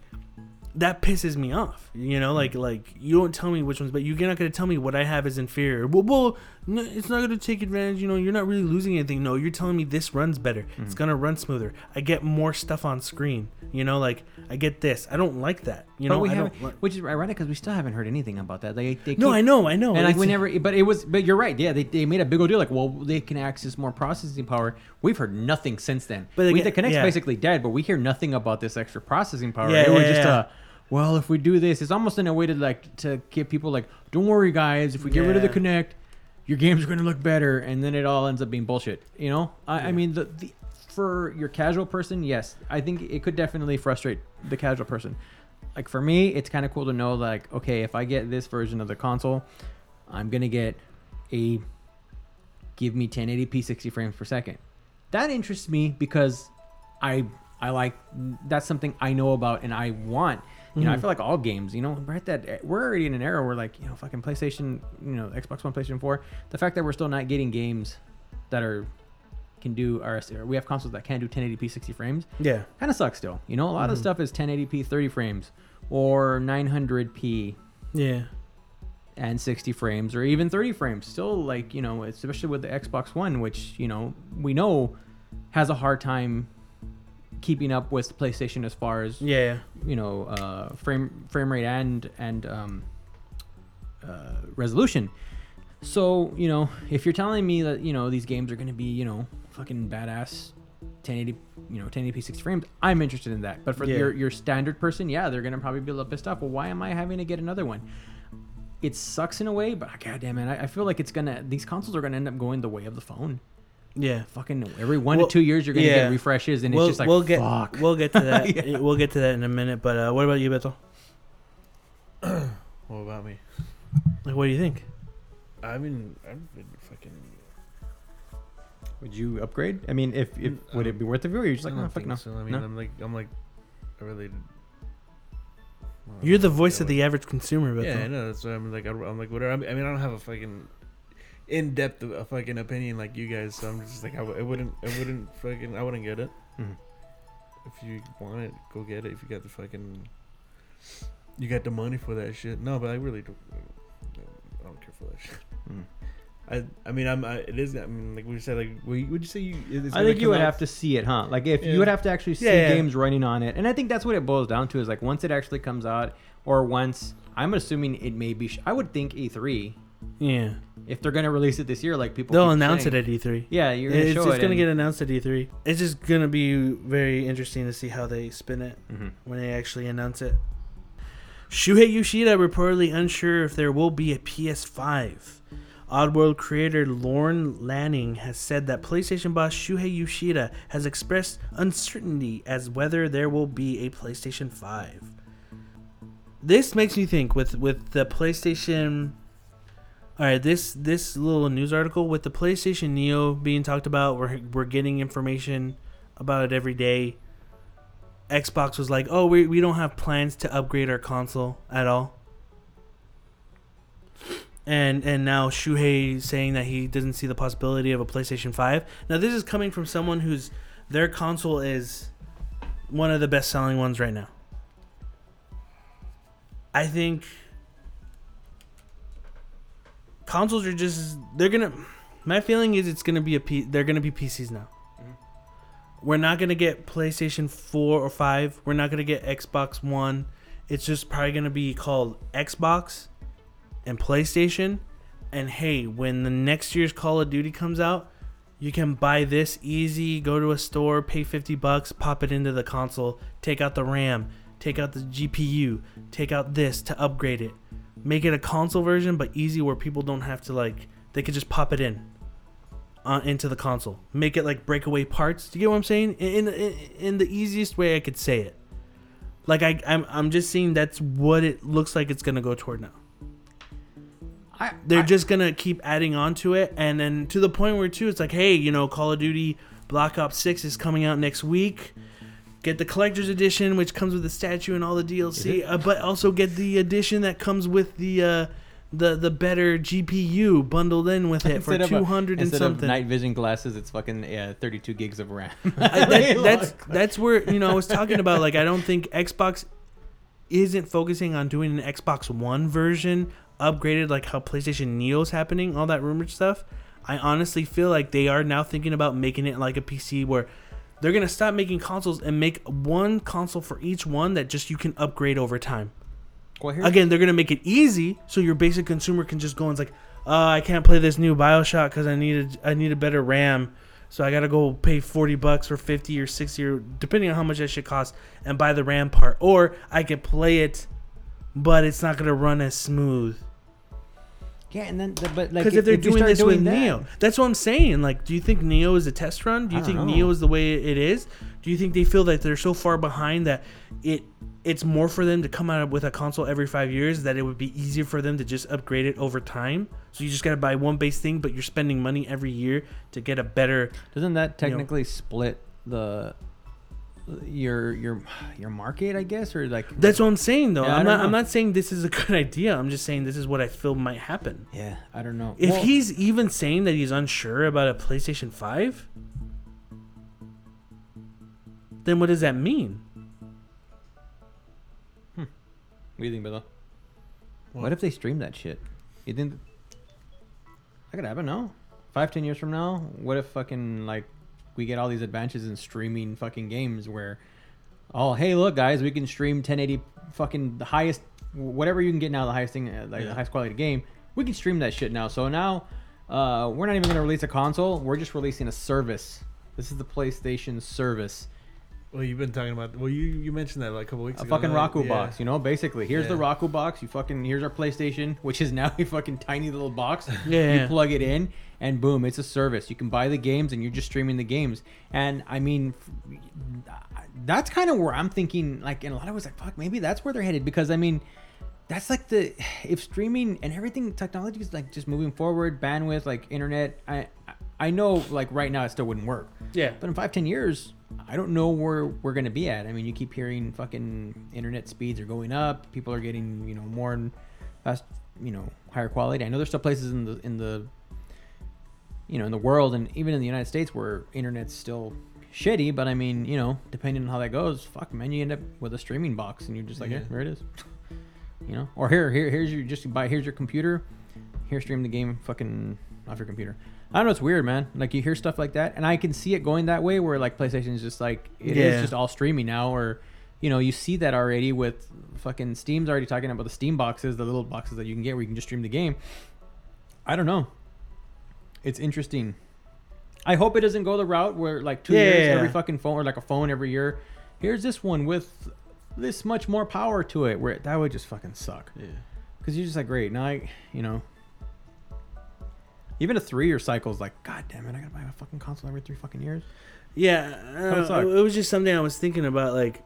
that pisses me off. You know, like like you don't tell me which ones, but you're not gonna tell me what I have is inferior. Well, well no, it's not gonna take advantage. You know, you're not really losing anything. No, you're telling me this runs better. Mm-hmm. It's gonna run smoother. I get more stuff on screen. You know, like I get this. I don't like that. You but know, we I haven't, don't. Like, which is ironic because we still haven't heard anything about that. They, they no, I know, I know. and like It's- we never, but it was, but you're right. Yeah, they, they made a big old deal. Like, well, they can access more processing power. We've heard nothing since then. But we, the Kinect's yeah. basically dead, but we hear nothing about this extra processing power. Yeah, it was just yeah. a, well, if we do this, it's almost in a way to like to give people like, don't worry, guys, if we get rid of the Yeah. Your games are going to look better, and then it all ends up being bullshit. You know, I, I mean, the, the for your casual person, yes, I think it could definitely frustrate the casual person. Like for me, it's kind of cool to know like, okay, if I get this version of the console, I'm gonna get a give me 1080p 60 frames per second. That interests me because I I like that's something I know about and I want. You know, I Mhm. feel like all games, you know, we're at that we're already in an era where like, you know, fucking PlayStation, you know, Xbox One, PlayStation 4, the fact that we're still not getting games that are can do RS we have consoles that can do 1080p 60 frames yeah. kind of sucks still. You know, a lot of Mhm. stuff is 1080p 30 frames or 900p Yeah. and 60 frames or even 30 frames still like you know especially with the xbox one which you know we know has a hard time keeping up with playstation as far as Yeah. you know uh, frame frame rate and and um, uh, resolution. So you know if you're telling me that you know these games are going to be you know fucking badass 1080 you know 1080p 60 frames i'm interested in that. But for Yeah. your your standard person yeah they're going to probably be a little pissed off. Well why am i having to get another one? It sucks in a way but god damn it I, I feel like it's gonna these consoles are gonna end up going the way of the phone Yeah. fucking every one Well, to two years you're gonna yeah. get refreshes and we'll, it's just like we'll get fuck we'll get to that. Yeah. We'll get to that in a minute. But uh, what about you, Beto? What about me? Like, what do you think? I mean, I've been fucking. Would you upgrade? I mean, if, if would it be worth it for you? Or you're just like, I no, don't fuck think no. so. I mean, No? I'm like, I'm like, I really. You're the voice of the average consumer, Beto. Yeah, I know. That's why I'm like, I- I'm like, whatever. I mean, I don't have a fucking in depth a fucking opinion like you guys. So I'm just like, I, w- I wouldn't, I wouldn't fucking, I wouldn't get it. Mhm. If you want it, go get it. If you got the fucking, you got the money for that shit. No, but I really don't. I don't care for that shit. Mm. I, I mean, I'm. I, it is. I mean, like we said, like, would would you say you? I think you would out- have to see it, huh? Like if Yeah. you would have to actually see Yeah, yeah. games running on it, and I think that's what it boils down to is like once it actually comes out, or once I'm assuming it may be. Sh- I would think E3 Yeah. if they're gonna release it this year, like people. They'll announce saying. it at E3. Yeah, you're gonna It's show just it. gonna and- get announced at E3. It's just gonna be very interesting to see how they spin it Mhm. when they actually announce it. Shuhei Yoshida reportedly unsure if there will be a PS5. Oddworld creator Lorne Lanning has said that PlayStation boss Shuhei Yoshida has expressed uncertainty as whether there will be a PlayStation 5. This makes me think with with the PlayStation all right, this this little news article with the PlayStation Neo being talked about, we're we're getting information about it every day. Xbox was like, "Oh, we we don't have plans to upgrade our console at all." And and now Shuhei saying that he doesn't see the possibility of a PlayStation 5. Now this is coming from someone whose their console is one of the best selling ones right now. I think consoles are just they're gonna my feeling is it's gonna be a P, they're gonna be PCs now. Mm. We're not gonna get PlayStation 4 or 5. We're not gonna get Xbox One. It's just probably gonna be called Xbox and PlayStation. And hey, when the next year's Call of Duty comes out, you can buy this easy, go to a store, pay 50 bucks, pop it into the console, take out the RAM, take out the GPU, take out this to upgrade it. Make it a console version, but easy where people don't have to like, they could just pop it in uh, into the console. Make it like breakaway parts. Do you get what I'm saying? In, in in the easiest way I could say it. Like I I'm I'm just saying that's what it looks like it's gonna go toward now. I, They're I- just gonna keep adding on to it, and then to the point where too, it's like, hey, you know, Call of Duty Black Ops Six is coming out next week. Get the collector's edition, which comes with the statue and all the DLC, uh, but also get the edition that comes with the uh, the the better GPU bundled in with it for instead of a- two hundred and instead of something. night vision glasses, it's fucking uh, 32 gigs of RAM. I- that, that's that's where you know I was talking about. Like I don't think Xbox isn't focusing on doing an Xbox One version upgraded like how PlayStation Neo's happening. All that rumored stuff. I honestly feel like they are now thinking about making it like a PC where they're gonna stop making consoles and make one console for each one that just you can upgrade over time. well, Again, they're gonna make it easy so your basic consumer can just go and it's like, uh, I can't play this new Bioshock because I need a I need a better RAM, so I gotta go pay forty bucks or fifty or sixty or depending on how much that shit costs and buy the RAM part, or I could play it, but it's not gonna run as smooth. Yeah, and then the- but like Because if, they're you doing this with that- Neo, that's what I'm saying. Like, do you think Neo is a test run? Do you think know. Neo is the way it is? Do you think they feel that they're so far behind that it it's more for them to come out with a console every five years that it would be easier for them to just upgrade it over time? So you just gotta buy one base thing, but you're spending money every year to get a better. Doesn't that you know- technically split the your your your market? I guess or like That's what I'm saying though. Yeah, I I'm don't not. I'm not saying this is a good idea. I'm just saying this is what I feel might happen. yeah. I don't know. If Well, he's even saying that he's unsure about a PlayStation 5, then what does that mean? Hmm. what do you think, Bella? What? if they stream that shit? You think that could happen? No, five ten years from now, what if fucking like we get all these advances in streaming fucking games where, oh hey look guys, we can stream 1080 fucking the highest whatever you can get now the highest thing uh, like the highest quality game. We can stream that shit now. So now, uh, we're not even gonna release a console. We're just releasing a service. This is the PlayStation service. Well, you've been talking about. Well, you you mentioned that like a couple weeks ago. a ago. fucking no? Roku Yeah. box, you know. Basically, here's the Yeah. Roku box. You fucking here's our PlayStation, which is now a fucking tiny little box. Yeah. You plug it in, and boom, it's a service. You can buy the games, and you're just streaming the games. And I mean, f- that's kind of where I'm thinking. Like, in a lot of ways, like, fuck, maybe that's where they're headed. Because I mean, that's like the if streaming and everything technology is like just moving forward, bandwidth, like internet. I I know like right now it still wouldn't work. Yeah. But in five, ten years, I don't know where we're gonna be at. I mean, you keep hearing fucking internet speeds are going up. People are getting, you know, more and fast, you know, higher quality. I know there's still places in the in the you know in the world and even in the United States where internet's still shitty. But I mean, you know, depending on how that goes, fuck man, you end up with a streaming box and you're just like, yeah, Yeah. there it is. You know, or here, here, here's your just buy. Here's your computer. Here, stream the game, fucking off your computer. I don't know. It's weird, man. Like you hear stuff like that, and I can see it going that way, where like PlayStation is just like it is Yeah. just all streaming now, or you know, you see that already with fucking Steam's already talking about the Steam boxes, the little boxes that you can get where you can just stream the game. I don't know. It's interesting. I hope it doesn't go the route where like two Yeah, years yeah, every fucking phone or like a phone every year. Here's this one with this much more power to it. Where that would just fucking suck. Yeah. Because you're just like, great, now I, you know, even a three-year cycle is like, god damn it, I gotta buy a fucking console every three fucking years. Yeah, I don't would know. suck. it was just something I was thinking about. Like,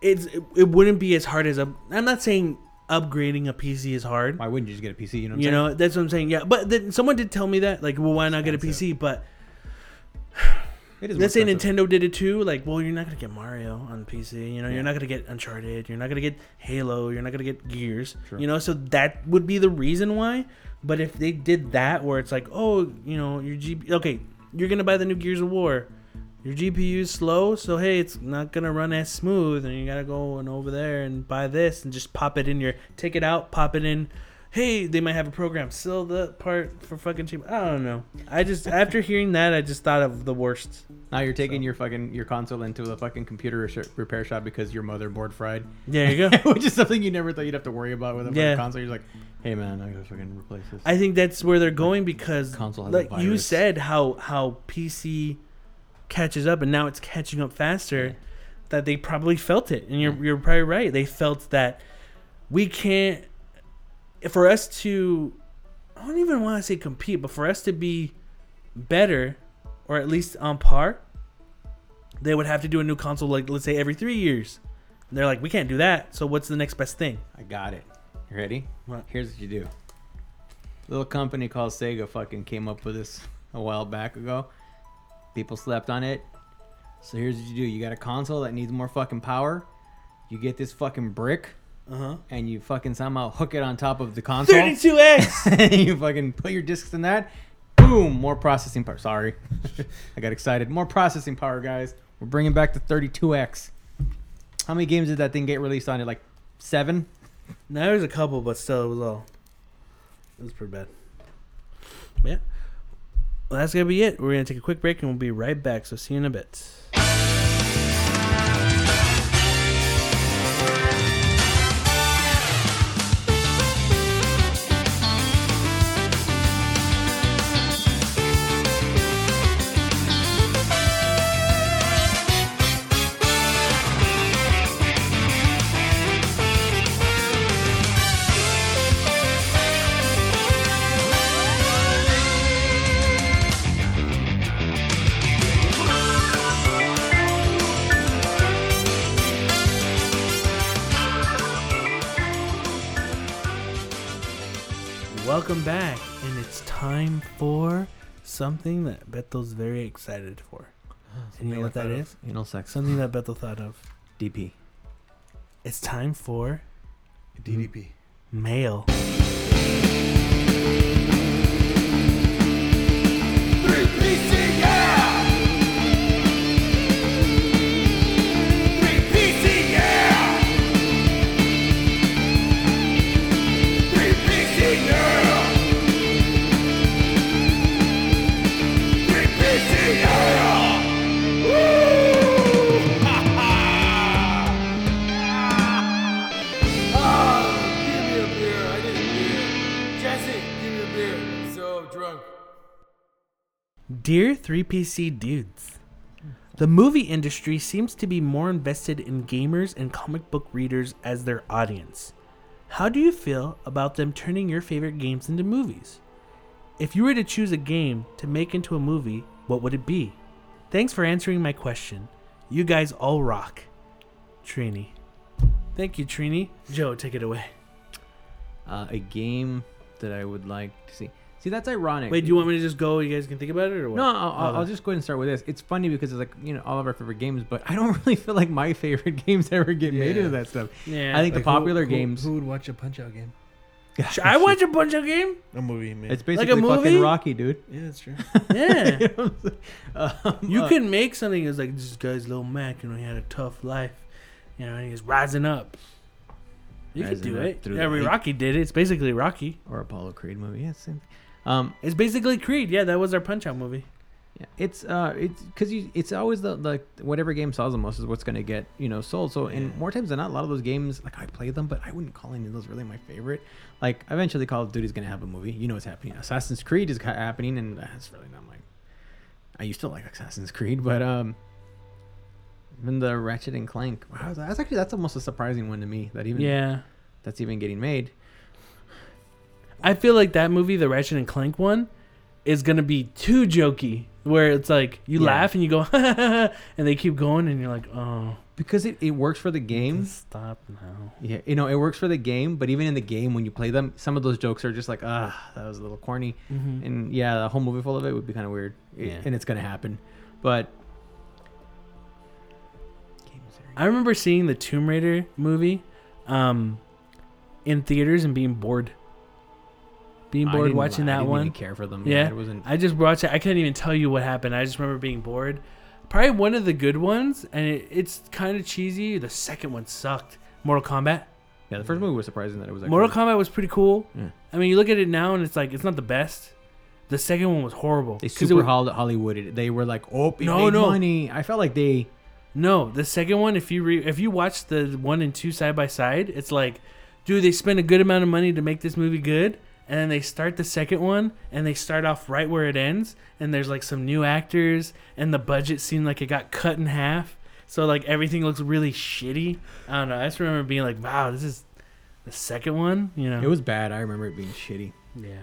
it's it, it wouldn't be as hard as a. I'm not saying upgrading a PC is hard. Why wouldn't you just get a PC? You know, what I'm you saying? know, that's what I'm saying. Yeah, but then someone did tell me that. Like, well, why not get a PC? But it is. let's say. Nintendo did it too. Like, well, you're not gonna get Mario on PC. You know, Yeah. you're not gonna get Uncharted. You're not gonna get Halo. You're not gonna get Gears. True. You know, so that would be the reason why. But if they did that, where it's like, oh, you know, your GP, okay, you're gonna buy the new Gears of War. Your GPU is slow, so hey, it's not gonna run as smooth, and you gotta go and over there and buy this and just pop it in your, take it out, pop it in. Hey, they might have a program, sell the part for fucking cheap. I don't know. I just after hearing that, I just thought of the worst. Now you're taking So- your fucking your console into the fucking computer repair shop because your motherboard fried, There you go. which is something you never thought you'd have to worry about with a fucking Yeah. console. You're like, hey man, I gotta fucking replace this. I think that's where they're going because, Console like you said, how how PC catches up and now it's catching up faster. Yeah. That they probably felt it, and you're Yeah. you're probably right. They felt that we can't. For us to, I don't even want to say compete, but for us to be better, or at least on par, they would have to do a new console like let's say every three years. And they're like, we can't do that. So what's the next best thing? I got it. You ready? What? Here's what you do. Little company called Sega fucking came up with this a while back ago. People slept on it. So here's what you do. You got a console that needs more fucking power. You get this fucking brick Uh huh. and you fucking somehow hook it on top of the console. Thirty-two X. and you fucking put your discs in that. Boom, more processing power. Sorry. I got excited. More processing power, guys. We're bringing back the 32X. How many games did that thing get released on it? Like seven? Now there's a couple, but still, it was all. It was pretty bad. Yeah. Well, that's gonna be it. We're gonna take a quick break and we'll be right back. So see you in a bit. Something that Bethel's very excited for. And you know what that is? You Anal sex. Something that Bethel thought of. DP. It's time for DDP. mail. Dear 3PC dudes, the movie industry seems to be more invested in gamers and comic book readers as their audience. How do you feel about them turning your favorite games into movies? If you were to choose a game to make into a movie, what would it be? Thanks for answering my question. You guys all rock. Trini. Thank you, Trini. Joe, take it away. Uh, a game that I would like to see. See, that's ironic. Wait, do you want me to just go? You guys can think about it, or what? No, I'll, I'll, Oh. I'll just go ahead and start with this. It's funny because it's like you know all of our favorite games, but I don't really feel like my favorite games ever get made Yeah. into that stuff. Yeah. I think Like, the popular who, who- games. Who would watch a Punch Out game? Should I watch a bunch of game? A movie, man. It's a basically movie? fucking Rocky, dude. yeah, that's true. Yeah. You know what I'm saying? Um, You uh, could make something that's like this guy's little Mac, you know, he had a tough life, you know, and he's rising up. You could Rising do up it. through Yeah, the- Rocky did it. It's basically Rocky. or Apollo Creed movie. Yeah, same. thing. Um, It's basically Creed. Yeah, that was our Punch Out movie. yeah, it's uh, it's because you, it's always the like whatever game sells the most is what's gonna get you know sold. So, and more times than not, a lot of those games like I play them, but I wouldn't call any of those really my favorite. Like eventually, Call of Duty's gonna have a movie. You know what's happening. Assassin's Creed is happening, and that's really not my. I used to like Assassin's Creed, but um, Even the Ratchet and Clank. Wow, that's actually that's almost a surprising one to me. That even Yeah. that's even getting made. I feel like that movie, the Ratchet and Clank one, is gonna be too jokey. Where it's like you Yeah. laugh and you go, and they keep going, and you're like, oh, Because it, it works for the game. stop now. Yeah, you know, it works for the game, but even in the game when you play them, some of those jokes are just like, ah, that was a little corny. Mhm. And yeah, the whole movie full of it would be kind of weird. It- Yeah. And it's gonna happen. But I remember seeing the Tomb Raider movie, um, in theaters and being bored. Being I bored didn't- watching I that didn't one. Even care for them. Yeah. it wasn't. I just watched it. I couldn't even tell you what happened. I just remember being bored. Probably one of the good ones, and it, it's kind of cheesy. The second one sucked. Mortal Kombat. Yeah, the first movie was surprising that it was. Actually, Mortal Kombat was pretty cool. Yeah. I mean, you look at it now, and it's like it's not the best. The second one was horrible. They 'Cause it super was- Hol- Hollywooded. They were like, oh, it No, made no. money. I felt like they. No, the second one, if you re- if you watch the one and two side by side, it's like, dude, they spent a good amount of money to make this movie good, and then they start the second one, and they start off right where it ends, and there's like some new actors, and the budget seemed like it got cut in half, so like everything looks really shitty. I don't know. I just remember being like, wow, this is the second one, you know? It was bad. I remember it being shitty. yeah.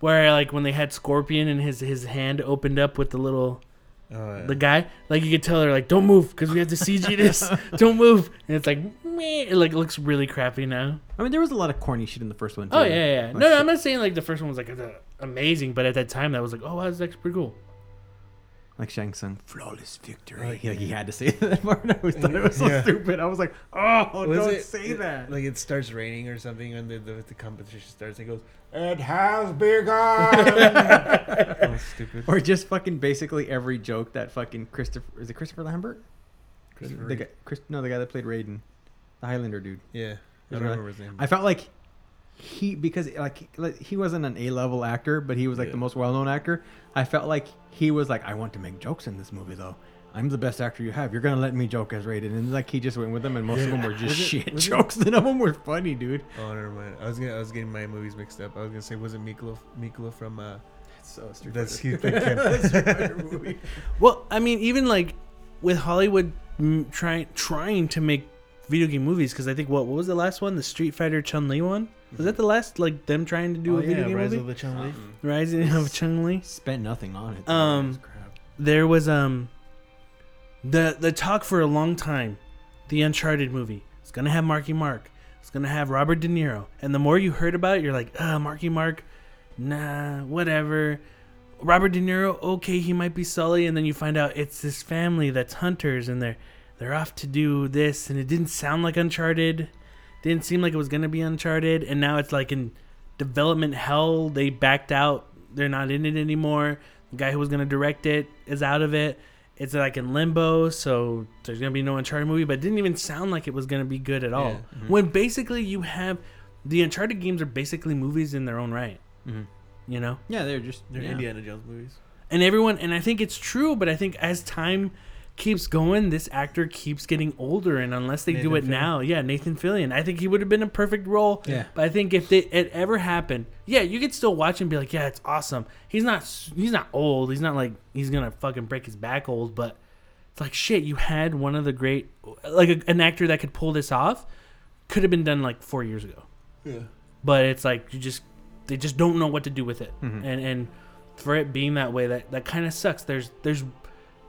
Where like when they had Scorpion and his his hand opened up with the little Oh, yeah. the guy like you could tell they're like don't move because we have to cg this don't move and it's like meh, it like looks really crappy now I mean, there was a lot of corny shit in the first one. Too. oh yeah yeah. Like no, no i'm not saying like the first one was like uh, amazing but at that time that was like oh wow, that's pretty cool Like Shang Tsung, flawless victory. Like, He, like, he had to say that part. I always thought it was so Yeah. stupid. I was like, oh, Was don't it- say it- that. Like it starts raining or something, and the, the, the competition starts. And it goes, "It has begun." oh, stupid. Or just fucking basically every joke that fucking Christopher is it Christopher Lambert? Christopher The Reeve. guy, Chris, no, the guy that played Raiden, the Highlander dude. Yeah, I don't it- remember his name. I felt like he because like like, he wasn't an A level actor, but he was like the most well known actor. I felt like he was like, I want to make jokes in this movie though. I'm the best actor you have. You're gonna let me joke as Raiden, and like he just went with them, and most of them were just Was shit it- jokes. None of them were funny, dude. oh, never mind. I was gonna, I was getting my movies mixed up. I was gonna say, was it Miklo, Miklo from? Uh, So Street that's Fighter. Heath That's Street Fighter movie. well i mean even like with hollywood mm, trying trying to make video game movies because i think what what was the last one the street fighter chun li one was that the last like them trying to do oh, a video yeah, game Rise movie? of the Chun Li. rising of chun li Spent nothing on it. Um, It was crap. there was um the the talk for a long time the uncharted movie. It's gonna have marky mark. It's gonna have robert de niro. And the more you heard about it you're like ah marky mark nah whatever. Robert de niro okay he might be sully and then you find out it's this family that's hunters and they're they're off to do this and it didn't sound like uncharted didn't seem like it was gonna be uncharted and now it's like in development hell they backed out they're not in it anymore the guy who was gonna direct it is out of it it's like in limbo so there's gonna be no uncharted movie but it didn't even sound like it was gonna be good at all Yeah. when basically you have the uncharted games are basically movies in their own right Mhm. you know Yeah, they're just They're yeah. Indiana Jones movies. and everyone and i think it's true but i think as time keeps going this actor keeps getting older and unless they do it Fillion. now yeah nathan fillion i think he would have been a perfect role Yeah. but i think if they, it ever happened yeah you could still watch and be like yeah it's awesome he's not he's not old he's not like he's gonna fucking break his back old but it's like shit you had one of the great like a, an actor that could pull this off could have been done like four years ago Yeah. but it's like you just they just don't know what to do with it Mhm. and and for it being that way that that kind of sucks there's there's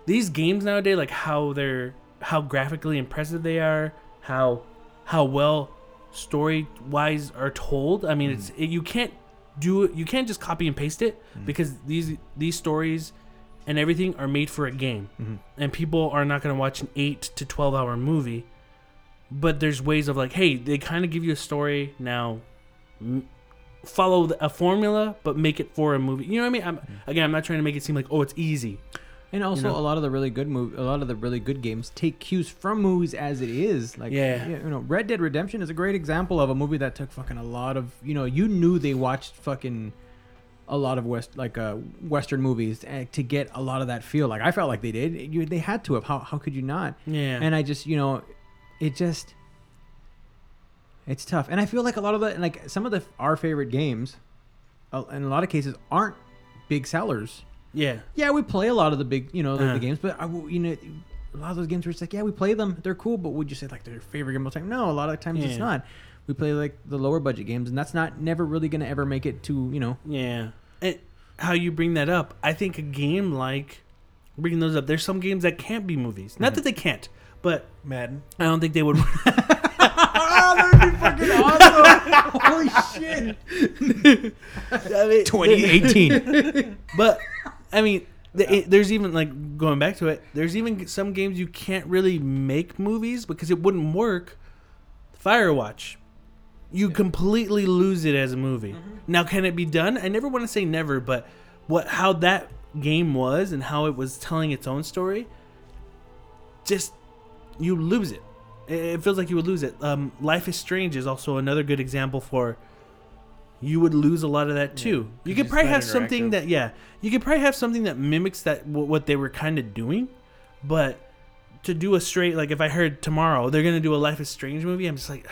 these games nowadays like how they're how graphically impressive they are how how well story wise are told. I mean it's hmm. it, you can't do it you can't just copy and paste it hmm. because these these stories and everything are made for a game. Mhm. and people are not going to watch an 8 to 12 hour movie but there's ways of like hey they kind of give you a story now. M- follow the, a formula but make it for a movie. You know what i mean? I'm, hmm. again i'm not trying to make it seem like oh it's easy And also, know? a lot of the really good mov- a lot of the really good games take cues from movies as it is. Like, Yeah. you know, Red Dead Redemption is a great example of a movie that took fucking a lot of, you know, you knew they watched fucking a lot of west like uh western movies uh, to get a lot of that feel. Like I felt like they did. You they had to have. How how could you not? yeah And I just, you know, it just it's tough. And I feel like a lot of the like some of the our favorite games uh, in a lot of cases aren't big sellers yeah yeah, we play a lot of the big, you know, the, Uh-huh. the games, but I, w- you know, a lot of those games where it's like, yeah, we play them, they're cool, but would you say like they're your favorite game of all time? No, a lot of times it's not. We play like the lower budget games, and that's not never really gonna ever make it to you know. Yeah. And how you bring that up, I think a game like bringing those up. There's some games that can't be movies. Mm-hmm. Not that they can't, but Madden. I don't think they would. Be fucking awesome. Holy shit! I mean, 2018. But I mean, the, it, there's even like going back to it. There's even some games you can't really make movies because it wouldn't work. Firewatch, you completely lose it as a movie. Now, can it be done? I never want to say never, but what how that game was and how it was telling its own story, just you lose it. It, it feels like you would lose it. Um, Life is Strange is also another good example for. You would lose a lot of that too. You could probably have something that yeah, you could probably have something that mimics that wh- what they were kind of doing, but to do a straight like if I heard tomorrow they're gonna do a Life is Strange movie, I'm just like,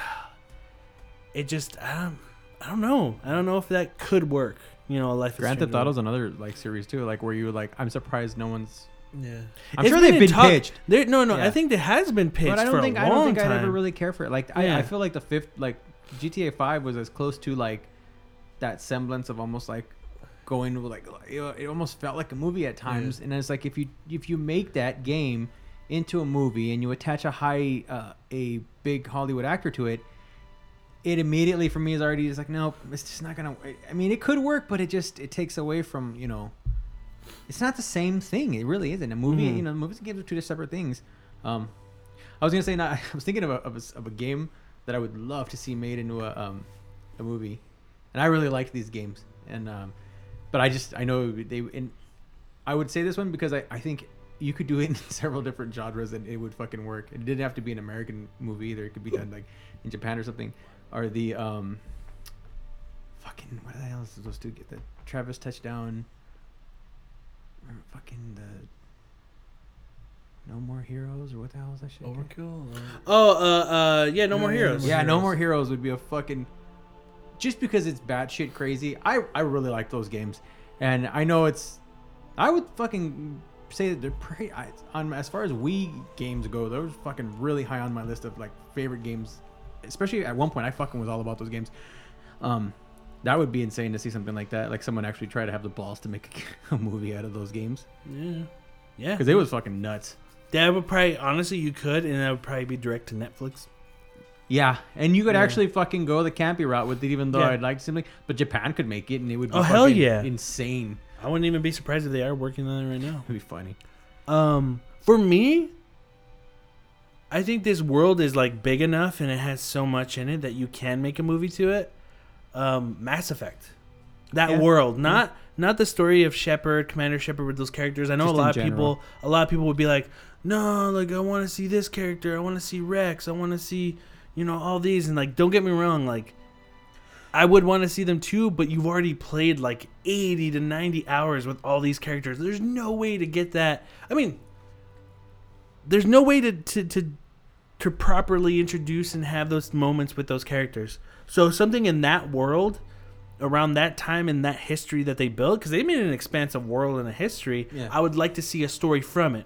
it just I don't I don't know I don't know if that could work. You know, a Life Grand Theft. Auto's another like series too, like where you like, I'm surprised no one's. Yeah. I'm It's sure they've in been talk- pitched, There, no, no, Yeah. I think it has been pitched but I don't think I don't think. I'd ever really care for it. Like I, I feel like the fifth, like GTA Five was as close to like that semblance of almost like going like it almost felt like a movie at times. And it's like if you if you make that game into a movie and you attach a high uh, a big Hollywood actor to it. It immediately for me is already just like nope, it's just not gonna. I mean, it could work, but it just it takes away from you know it's not the same thing. It really isn't. A movie, Mhm. you know, movies and games are two separate things. Um, I was gonna say, not, I was thinking of a, of, a, of a game that I would love to see made into a um, a movie, and I really like these games. And um, but I just I know they and I would say this one because I I think you could do it in several different genres and it would fucking work. It didn't have to be an American movie either. It could be done like in Japan or something. Or the um, fucking what the hell is supposed to get the Travis touchdown? Remember fucking the No More Heroes or what the hell is that shit? Overkill. Or... Oh, uh, uh, yeah, No More Heroes. Yeah, No More Heroes would be a fucking. Just because it's batshit crazy, I I really like those games, and I know it's. I would fucking say that they're pretty I, on as far as Wii games go. Those fucking really high on my list of like favorite games, especially at one point I fucking was all about those games. Um, that would be insane to see something like that, like someone actually try to have the balls to make a movie out of those games Yeah. Yeah. because it was fucking nuts. That would probably, honestly, you could, and that would probably be direct to Netflix. Yeah, and you could Yeah. actually fucking go the campy route with it, even though Yeah. I'd like something. But Japan could make it, and it would be Oh, hell fucking yeah. insane. I wouldn't even be surprised if they are working on it right now. It'd be funny. Um, for me, I think this world is like big enough and it has so much in it that you can make a movie to it. Um, Mass Effect, that Yeah. world, not not the story of Shepard, Commander Shepard with those characters. I know Just a lot of general. people, a lot of people would be like, no, like I want to see this character, I want to see Wrex, I want to see, you know, all these, and like, don't get me wrong, like. I would want to see them too, but you've already played like 80 to 90 hours with all these characters. There's no way to get that. I mean, there's no way to, to, to, to properly introduce and have those moments with those characters. So something in that world, around that time in that history that they built, because they made an expansive world and a history. Yeah. I would like to see a story from it.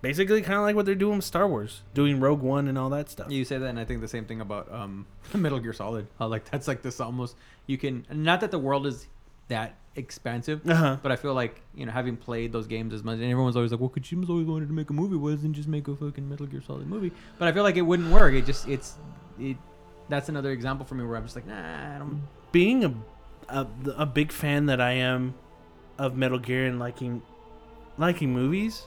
Basically, kind of like what they're doing with Star Wars, doing Rogue One and all that stuff. You say that, and I think the same thing about um, Metal Gear Solid. How like that's like this almost you can not that the world is that expansive, Uh huh. but I feel like you know having played those games as much, and everyone's always like, "Well, Kojima's always wanted to make a movie. Why doesn't he just make a fucking Metal Gear Solid movie?" But I feel like it wouldn't work. It just it's it. That's another example for me where I'm just like, nah, I don't. being a, a a big fan that I am of Metal Gear and liking liking movies,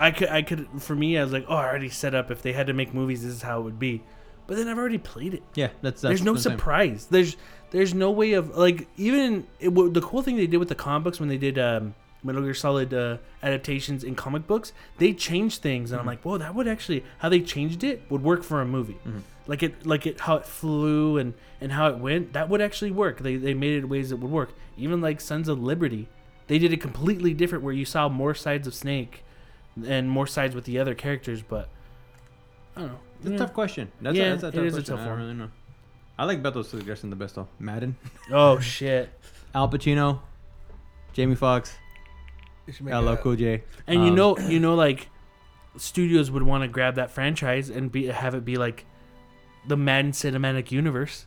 I could I could for me I was like, oh, I already set up. If they had to make movies, this is how it would be. But then I've already played it. Yeah, that's, that's there's no the surprise. There's there's no way of like even it, w- the cool thing they did with the comic books when they did um, Metal Gear Solid uh, adaptations in comic books, they changed things, and I'm like, whoa, that would actually how they changed it would work for a movie. Mhm. Like it like it how it flew and and how it went that would actually work. They they made it ways that would work. Even like Sons of Liberty, they did it completely different where you saw more sides of Snake and more sides with the other characters, but I don't know. It's a Yeah. tough question. That's Yeah, a, that's a it tough is a question. tough I don't one. really know. I like Beto's suggestion the best though. Madden, Oh shit. Al Pacino, Jamie Foxx, They should make LL a- Cool J. And you Um, know, you know, like studios would want to grab that franchise and be have it be like the Madden cinematic universe.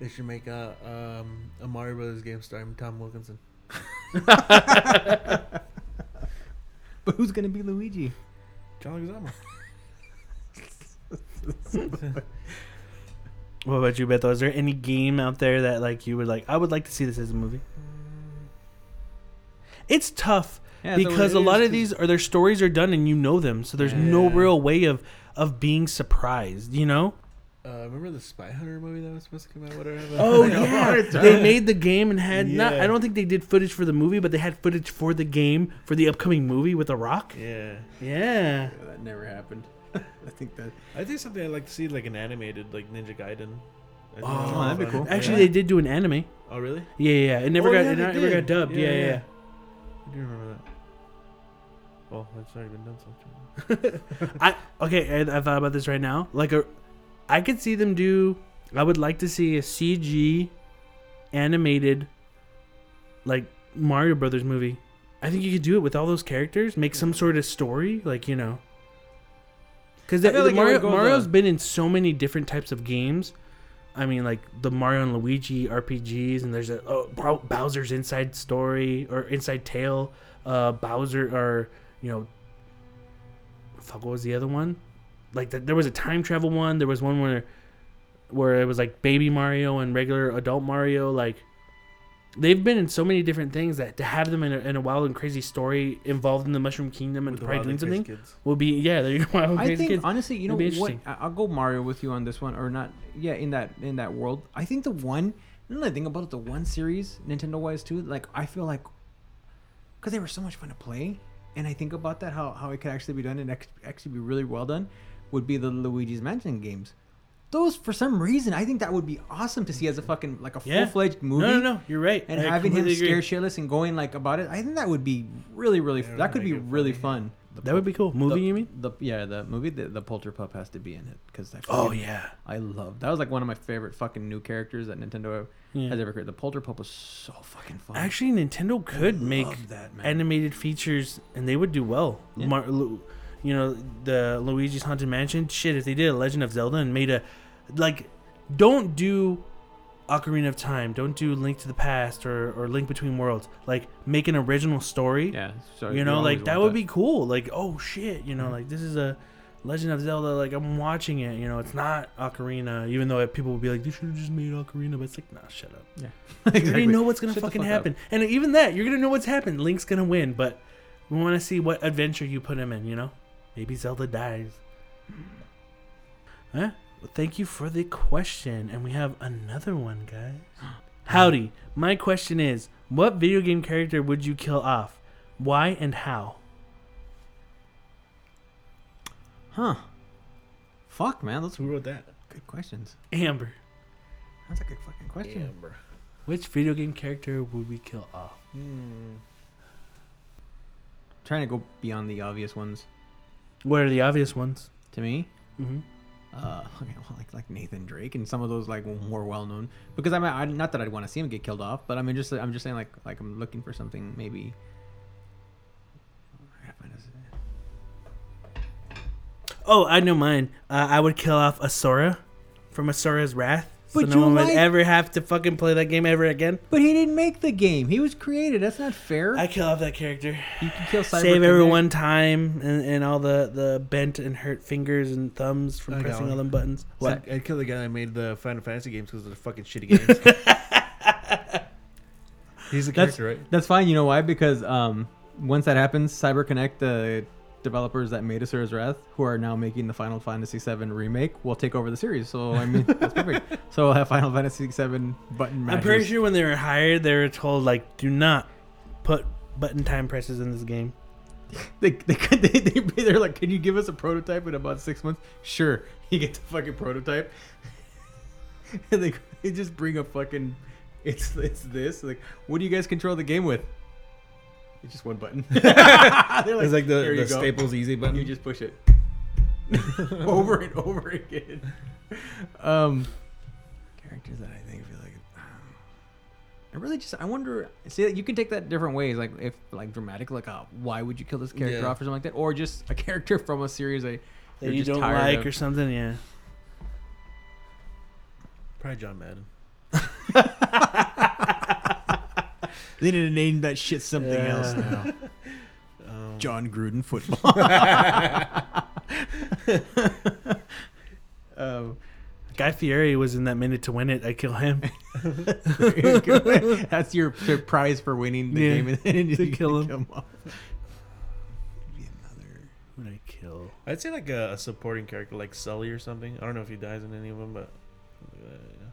They should make a um, a Mario Brothers game starring Tom Wilkinson. But who's gonna be Luigi? John Leguizamo. What about you, Beto? Is there any game out there that like you would like? I would like to see this as a movie. Mm. It's tough Yeah, because it a lot of these are their stories are done and you know them, so there's no Yeah. real way of of being surprised. You know? Uh, remember the Spy Hunter movie that was supposed to come out? Whatever. Oh yeah, they made the game and had not. Yeah. I don't think they did footage for the movie, but they had footage for the game for the upcoming movie with The Rock. Yeah. Yeah. that never happened. I think that. I think something I'd like to see like an animated like Ninja Gaiden. I think Oh, that'd that'd be cool. Actually, Yeah. they did do an anime. Oh really? Yeah, yeah. yeah. It never Oh, got yeah, it never got dubbed. Yeah, yeah. yeah. I do remember that. Well, it's already been done sometime. I okay. I, I thought about this right now. Like a, I could see them do. I would like to see a CG, animated, like Mario Brothers movie. I think you could do it with all those characters. Make some sort of story, like you know. Because like Mario, Mario's the- been in so many different types of games. I mean, like the Mario and Luigi RPGs, and there's a oh, Bowser's Inside Story or Inside Tale. Uh, Bowser or you know fuck what was the other one like th- there was a time travel one there was one where where it was like baby mario and regular adult mario like they've been in so many different things that to have them in a, in a wild and crazy story involved in the mushroom kingdom and With probably doing something Kids. will be yeah there you go wild and I crazy think kids honestly, you know what? I- I'll go Mario with you on this one, or not? Yeah, in that in that world, I think the one. You know the thing about it, the one series, Nintendo wise too. Like I feel like, because they were so much fun to play, and I think about that how how it could actually be done and ex- actually be really well done, would be the Luigi's Mansion games. Those for some reason, I think that would be awesome to see as a fucking like a Yeah. full fledged movie. no no no you're right And I having him completely agree. scared shitless and going like about it, I think that would be really, really. Yeah, that could make be it really funny. fun. The that would be cool movie the, you mean the yeah the movie the, the Polter Pup has to be in it because oh yeah I love that was like one of my favorite fucking new characters that Nintendo yeah has ever created. The Polter Pup was so fucking fun. actually nintendo could make Love that man. animated features and they would do well. Yeah. Mar- Lu- you know, the Luigi's Haunted Mansion. Shit, if they did a Legend of Zelda and made a like, don't do Ocarina of Time. Don't do Link to the Past or, or Link Between Worlds. Like, make an original story. yeah, so you know, like that would be cool. Like, oh shit, you know, mm-hmm. like this is a Legend of Zelda. Like I'm watching it. You know, it's not Ocarina. Even though people would be like, they should have just made Ocarina, but it's like, nah, shut up. Yeah, You already know what's gonna Shut fucking fuck up. happen, and even that, you're gonna know what's happened. Link's gonna win, but we want to see what adventure you put him in. You know, maybe Zelda dies. Huh? Well, thank you for the question, and we have another one, guys. Howdy. My question is, what video game character would you kill off? Why and how? Huh? Fuck, man, those Who wrote that? good questions. Amber. That's a good fucking question. Amber. Which video game character would we kill off? Hmm. Trying to go beyond the obvious ones What are the obvious ones? to me. Mm-hmm. Uh, okay, well, like like Nathan Drake and some of those like more well known. Because I mean, I, not that I'd want to see him get killed off, but I mean, just I'm just saying like like I'm looking for something maybe. Oh, I know mine. Uh, I would kill off Asura from Asura's Wrath. So no you one like- would ever have to fucking play that game ever again. But he didn't make the game. He was created. That's not fair. I kill off that character. you can kill Cyber Save everyone time and, and all the, the bent and hurt fingers and thumbs from I pressing all them buttons. What? I'd, kill the guy that made the Final Fantasy games because they're fucking shitty games. He's the That's- character, right? That's fine. You know why? Because um, once that happens, CyberConnect, the developers that made Asura's Wrath, who are now making the Final Fantasy VII remake, will take over the series. So I mean, that's perfect. So we'll have Final Fantasy VII button. I'm pretty sure when they were hired, they were told, like, do not put button time presses in this game. They, they, they, they, they're like, can you give us a prototype in about six months? Sure. You get the fucking prototype. and they, they just bring a fucking, it's it's this. Like, what do you guys control the game with? It's just one button. They're It's like the, the. Staples Easy button. You just push it over and over again. Um, characters that I think feel like. I really just I wonder. See, you can take that different ways. Like if like dramatic, like uh, why would you kill this character Yeah. off or something like that, or just a character from a series that that you're you just don't tired like of. or something. Yeah. Probably John Madden. They need to name that shit something Yeah. else now. Um, Jon Gruden football. um, Guy Fieri was in that minute to win it. I kill him. there you go. That's your your prize for winning the Yeah, game, and then you to kill him. him off. Be another. Who would I kill? I'd say like a, a supporting character like Sully or something. I don't know if he dies in any of them, but uh,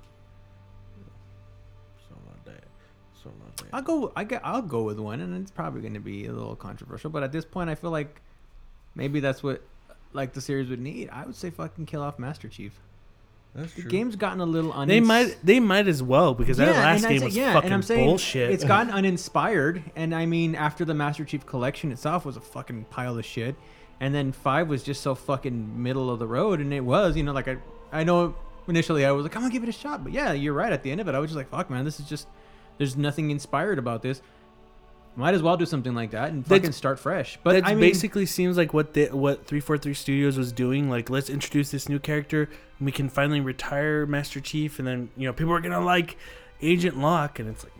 Something like that. I'll go. I get. I'll go with one, and it's probably going to be a little controversial. But at this point, I feel like maybe that's what like the series would need. I would say fucking kill off Master Chief. That's The true. game's gotten a little unins- They might. They might as well because that last and game say- was yeah, fucking and I'm saying bullshit. It's gotten uninspired, and I mean, after the Master Chief collection itself was a fucking pile of shit, and then five was just so fucking middle of the road, and it was, you know, like I, I know initially I was like, I'm gonna give it a shot, but yeah, you're right. At the end of it, I was just like, fuck, man, this is just, there's nothing inspired about this. Might as well do something like that and That's- fucking start fresh. But that I mean, basically seems like what the, what 343 Studios was doing. Like, let's introduce this new character, and we can finally retire Master Chief, and then you know people are gonna like Agent Locke, and it's like,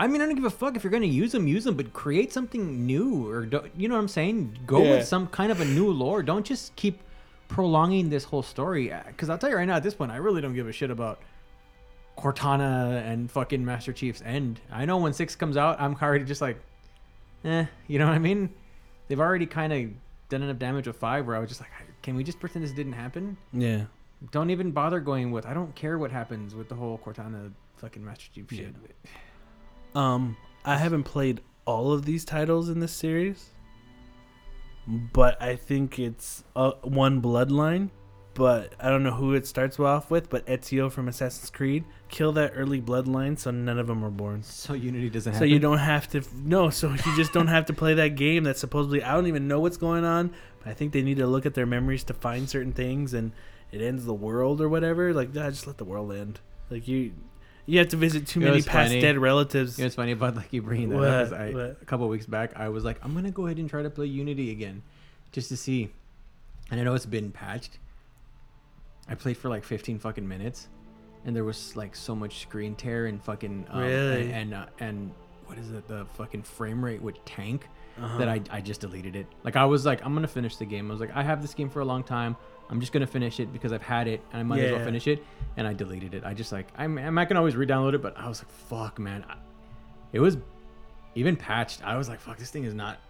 I mean, I don't give a fuck if you're gonna use them, use them, but create something new, or do, you know what I'm saying? Go Yeah. with some kind of a new lore. Don't just keep prolonging this whole story. Uh, because I'll tell you right now, at this point, I really don't give a shit about Cortana and fucking Master Chief's end. I know when six comes out, I'm already just like, eh, you know what I mean? They've already kind of done enough damage with five, where I was just like, can we just pretend this didn't happen? yeah, Don't even bother going with. I don't care what happens with the whole Cortana fucking Master Chief shit. Um, I haven't played all of these titles in this series, but I think it's uh, one bloodline. But I don't know who it starts off with. But Ezio from Assassin's Creed kill that early bloodline, so none of them are born. So Unity doesn't So happen. you don't have to no. So you just don't have to play that game. That supposedly I don't even know what's going on. But I think they need to look at their memories to find certain things, and it ends the world or whatever. Like, nah, just let the world end. Like you, you have to visit too You know many past funny? dead relatives. You know, it's funny about like you bringing that up. What? I, What? A couple weeks back, I was like, I'm gonna go ahead and try to play Unity again, just to see. And I know it's been patched. I played for like 15 fucking minutes, and there was like so much screen tear and fucking um, Really? and and, uh, and what is it? The fucking frame rate would tank Uh-huh. that I I just deleted it. Like I was like, I'm gonna finish the game. I was like, I have this game for a long time. I'm just gonna finish it because I've had it and I might as well finish it. And I deleted it. I just like I'm I'm not gonna always re-download it, but I was like, fuck, man. I, it was even patched. I was like, fuck, this thing is not.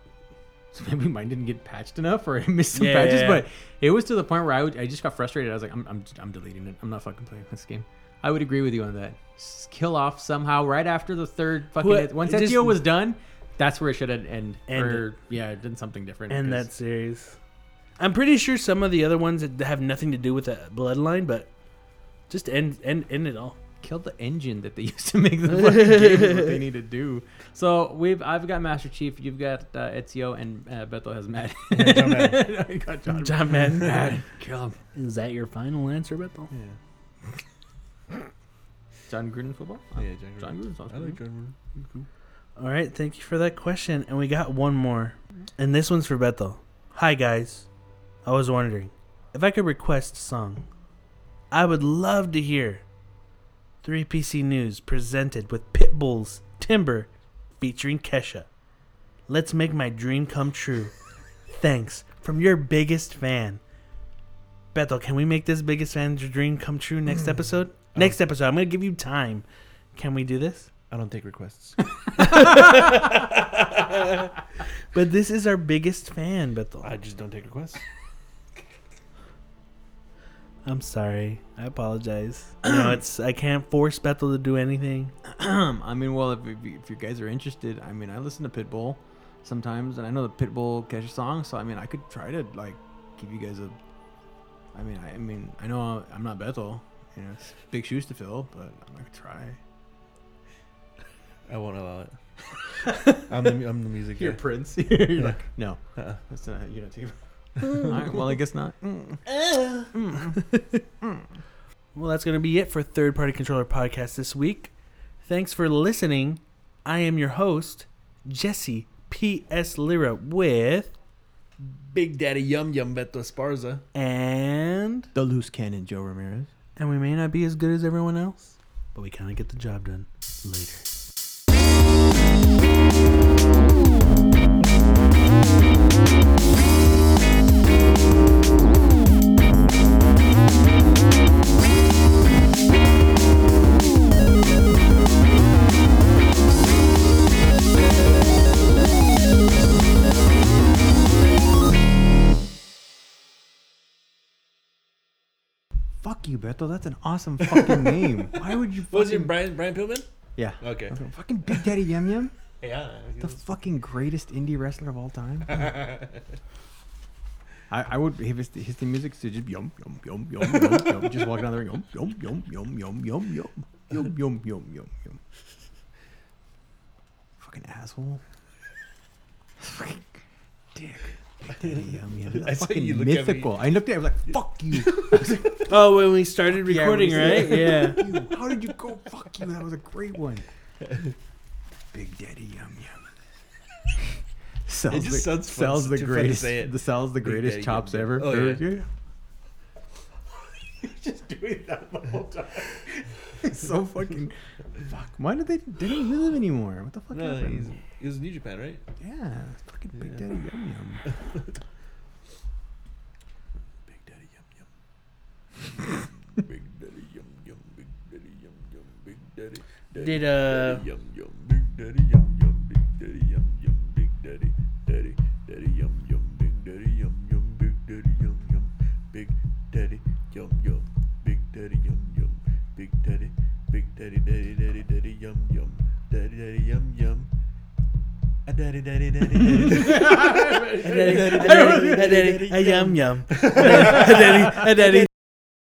So maybe mine didn't get patched enough, or I missed some Yeah, patches. yeah, But it was to the point where I, would, I just got frustrated. I was like, I'm, I'm I'm deleting it. I'm not fucking playing this game. I would agree with you on that. S- kill off somehow right after the third fucking. Once just- Ezio was done, that's where it should have end. Ended. Or yeah, done something different. and that series. I'm pretty sure some of the other ones that have nothing to do with that bloodline, but just end end end it all. Killed the engine that they used to make the fucking game is what they need to do. So we've I've got Master Chief, you've got uh, Ezio, and uh, Beto has Matt. Yeah, John Madden. I got John. John Madden. Madden. Kill him. Is that your final answer, Bethel? Yeah. Jon Gruden football. Yeah, John Jon Gruden. Gruden sounds I like. Jon Gruden. All right, thank you for that question. And we got one more. And this one's for Bethel. Hi, guys. I was wondering if I could request a song. I would love to hear 3PC News presented with Pitbull's Timber featuring Kesha. Let's make my dream come true. Thanks from your biggest fan. Bethel, can we make this biggest fan's dream come true next hmm. episode? Oh. Next episode. I'm going to give you time. Can we do this? I don't take requests. But this is our biggest fan, Bethel. I just don't take requests. I'm sorry. I apologize. You know, it's I can't force Bethel to do anything. I mean, well, if, if, you, if you guys are interested, I mean, I listen to Pitbull sometimes, and I know the Pitbull Kesha song, so I mean, I could try to like give you guys a. I mean, I, I mean, I know I'm not Bethel, you know, it's big shoes to fill, but I'm gonna try. I won't allow it. I'm the I'm the music guy. Prince. You're Yeah. like, no, Uh-uh. that's not you're not team. Mm. All right, well, I guess not. Mm. mm. mm. Well, that's going to be it for Third Party Controller Podcast this week. Thanks for listening. I am your host, Jesse P.S. Lira, with Big Daddy Yum Yum Beto Esparza. and The loose cannon, Joe Ramirez. and we may not be as good as everyone else, but we kind of get the job done later. You, Beto. That's an awesome fucking name. Why would you? What was fucking- Brian Brian Pillman? Yeah. Okay. Fucking Big Daddy Yum Yum. Yeah. The fucking greatest indie wrestler of all time. I, I would if his, his theme music to just yum yum yum yum yum yum just walking down the ring yum yum yum yum yum yum yum yum yum yum yum yum. Fucking asshole. Fucking dick. Yum Yum. I fucking you look at me. mythical. I looked at it I was like, fuck you. Oh, when we started Yeah, recording, we- right? Yeah. You. How did you go? Fuck you. That was a great one. Big Daddy Yum Yum. Sells It just the, sounds sells the too fun to greatest. The sells the greatest Daddy chops Yum ever. Oh, yeah. Just doing that the whole time. So fucking. Fuck. Why did they? They don't live anymore. What the fuck No, happened? He's, he was in New Japan, right? Yeah, fucking Big Yeah. Daddy Yum Yum. Big Daddy Yum Yum. Big Daddy Yum Yum. Big Daddy Yum Yum. Big Daddy. Daddy Did, uh, Daddy Yum Yum. Big Daddy Yum Yum. Big Daddy Yum Yum. Big Daddy. Daddy. Daddy Yum Yum. Big Daddy Yum Yum. Big Daddy Yum Yum. Big Daddy Yum Yum. Big Daddy Yum Yum. Big Daddy. Big Daddy. Daddy. Daddy. Daddy A daddy, daddy, daddy, daddy. A daddy, a daddy, a daddy, a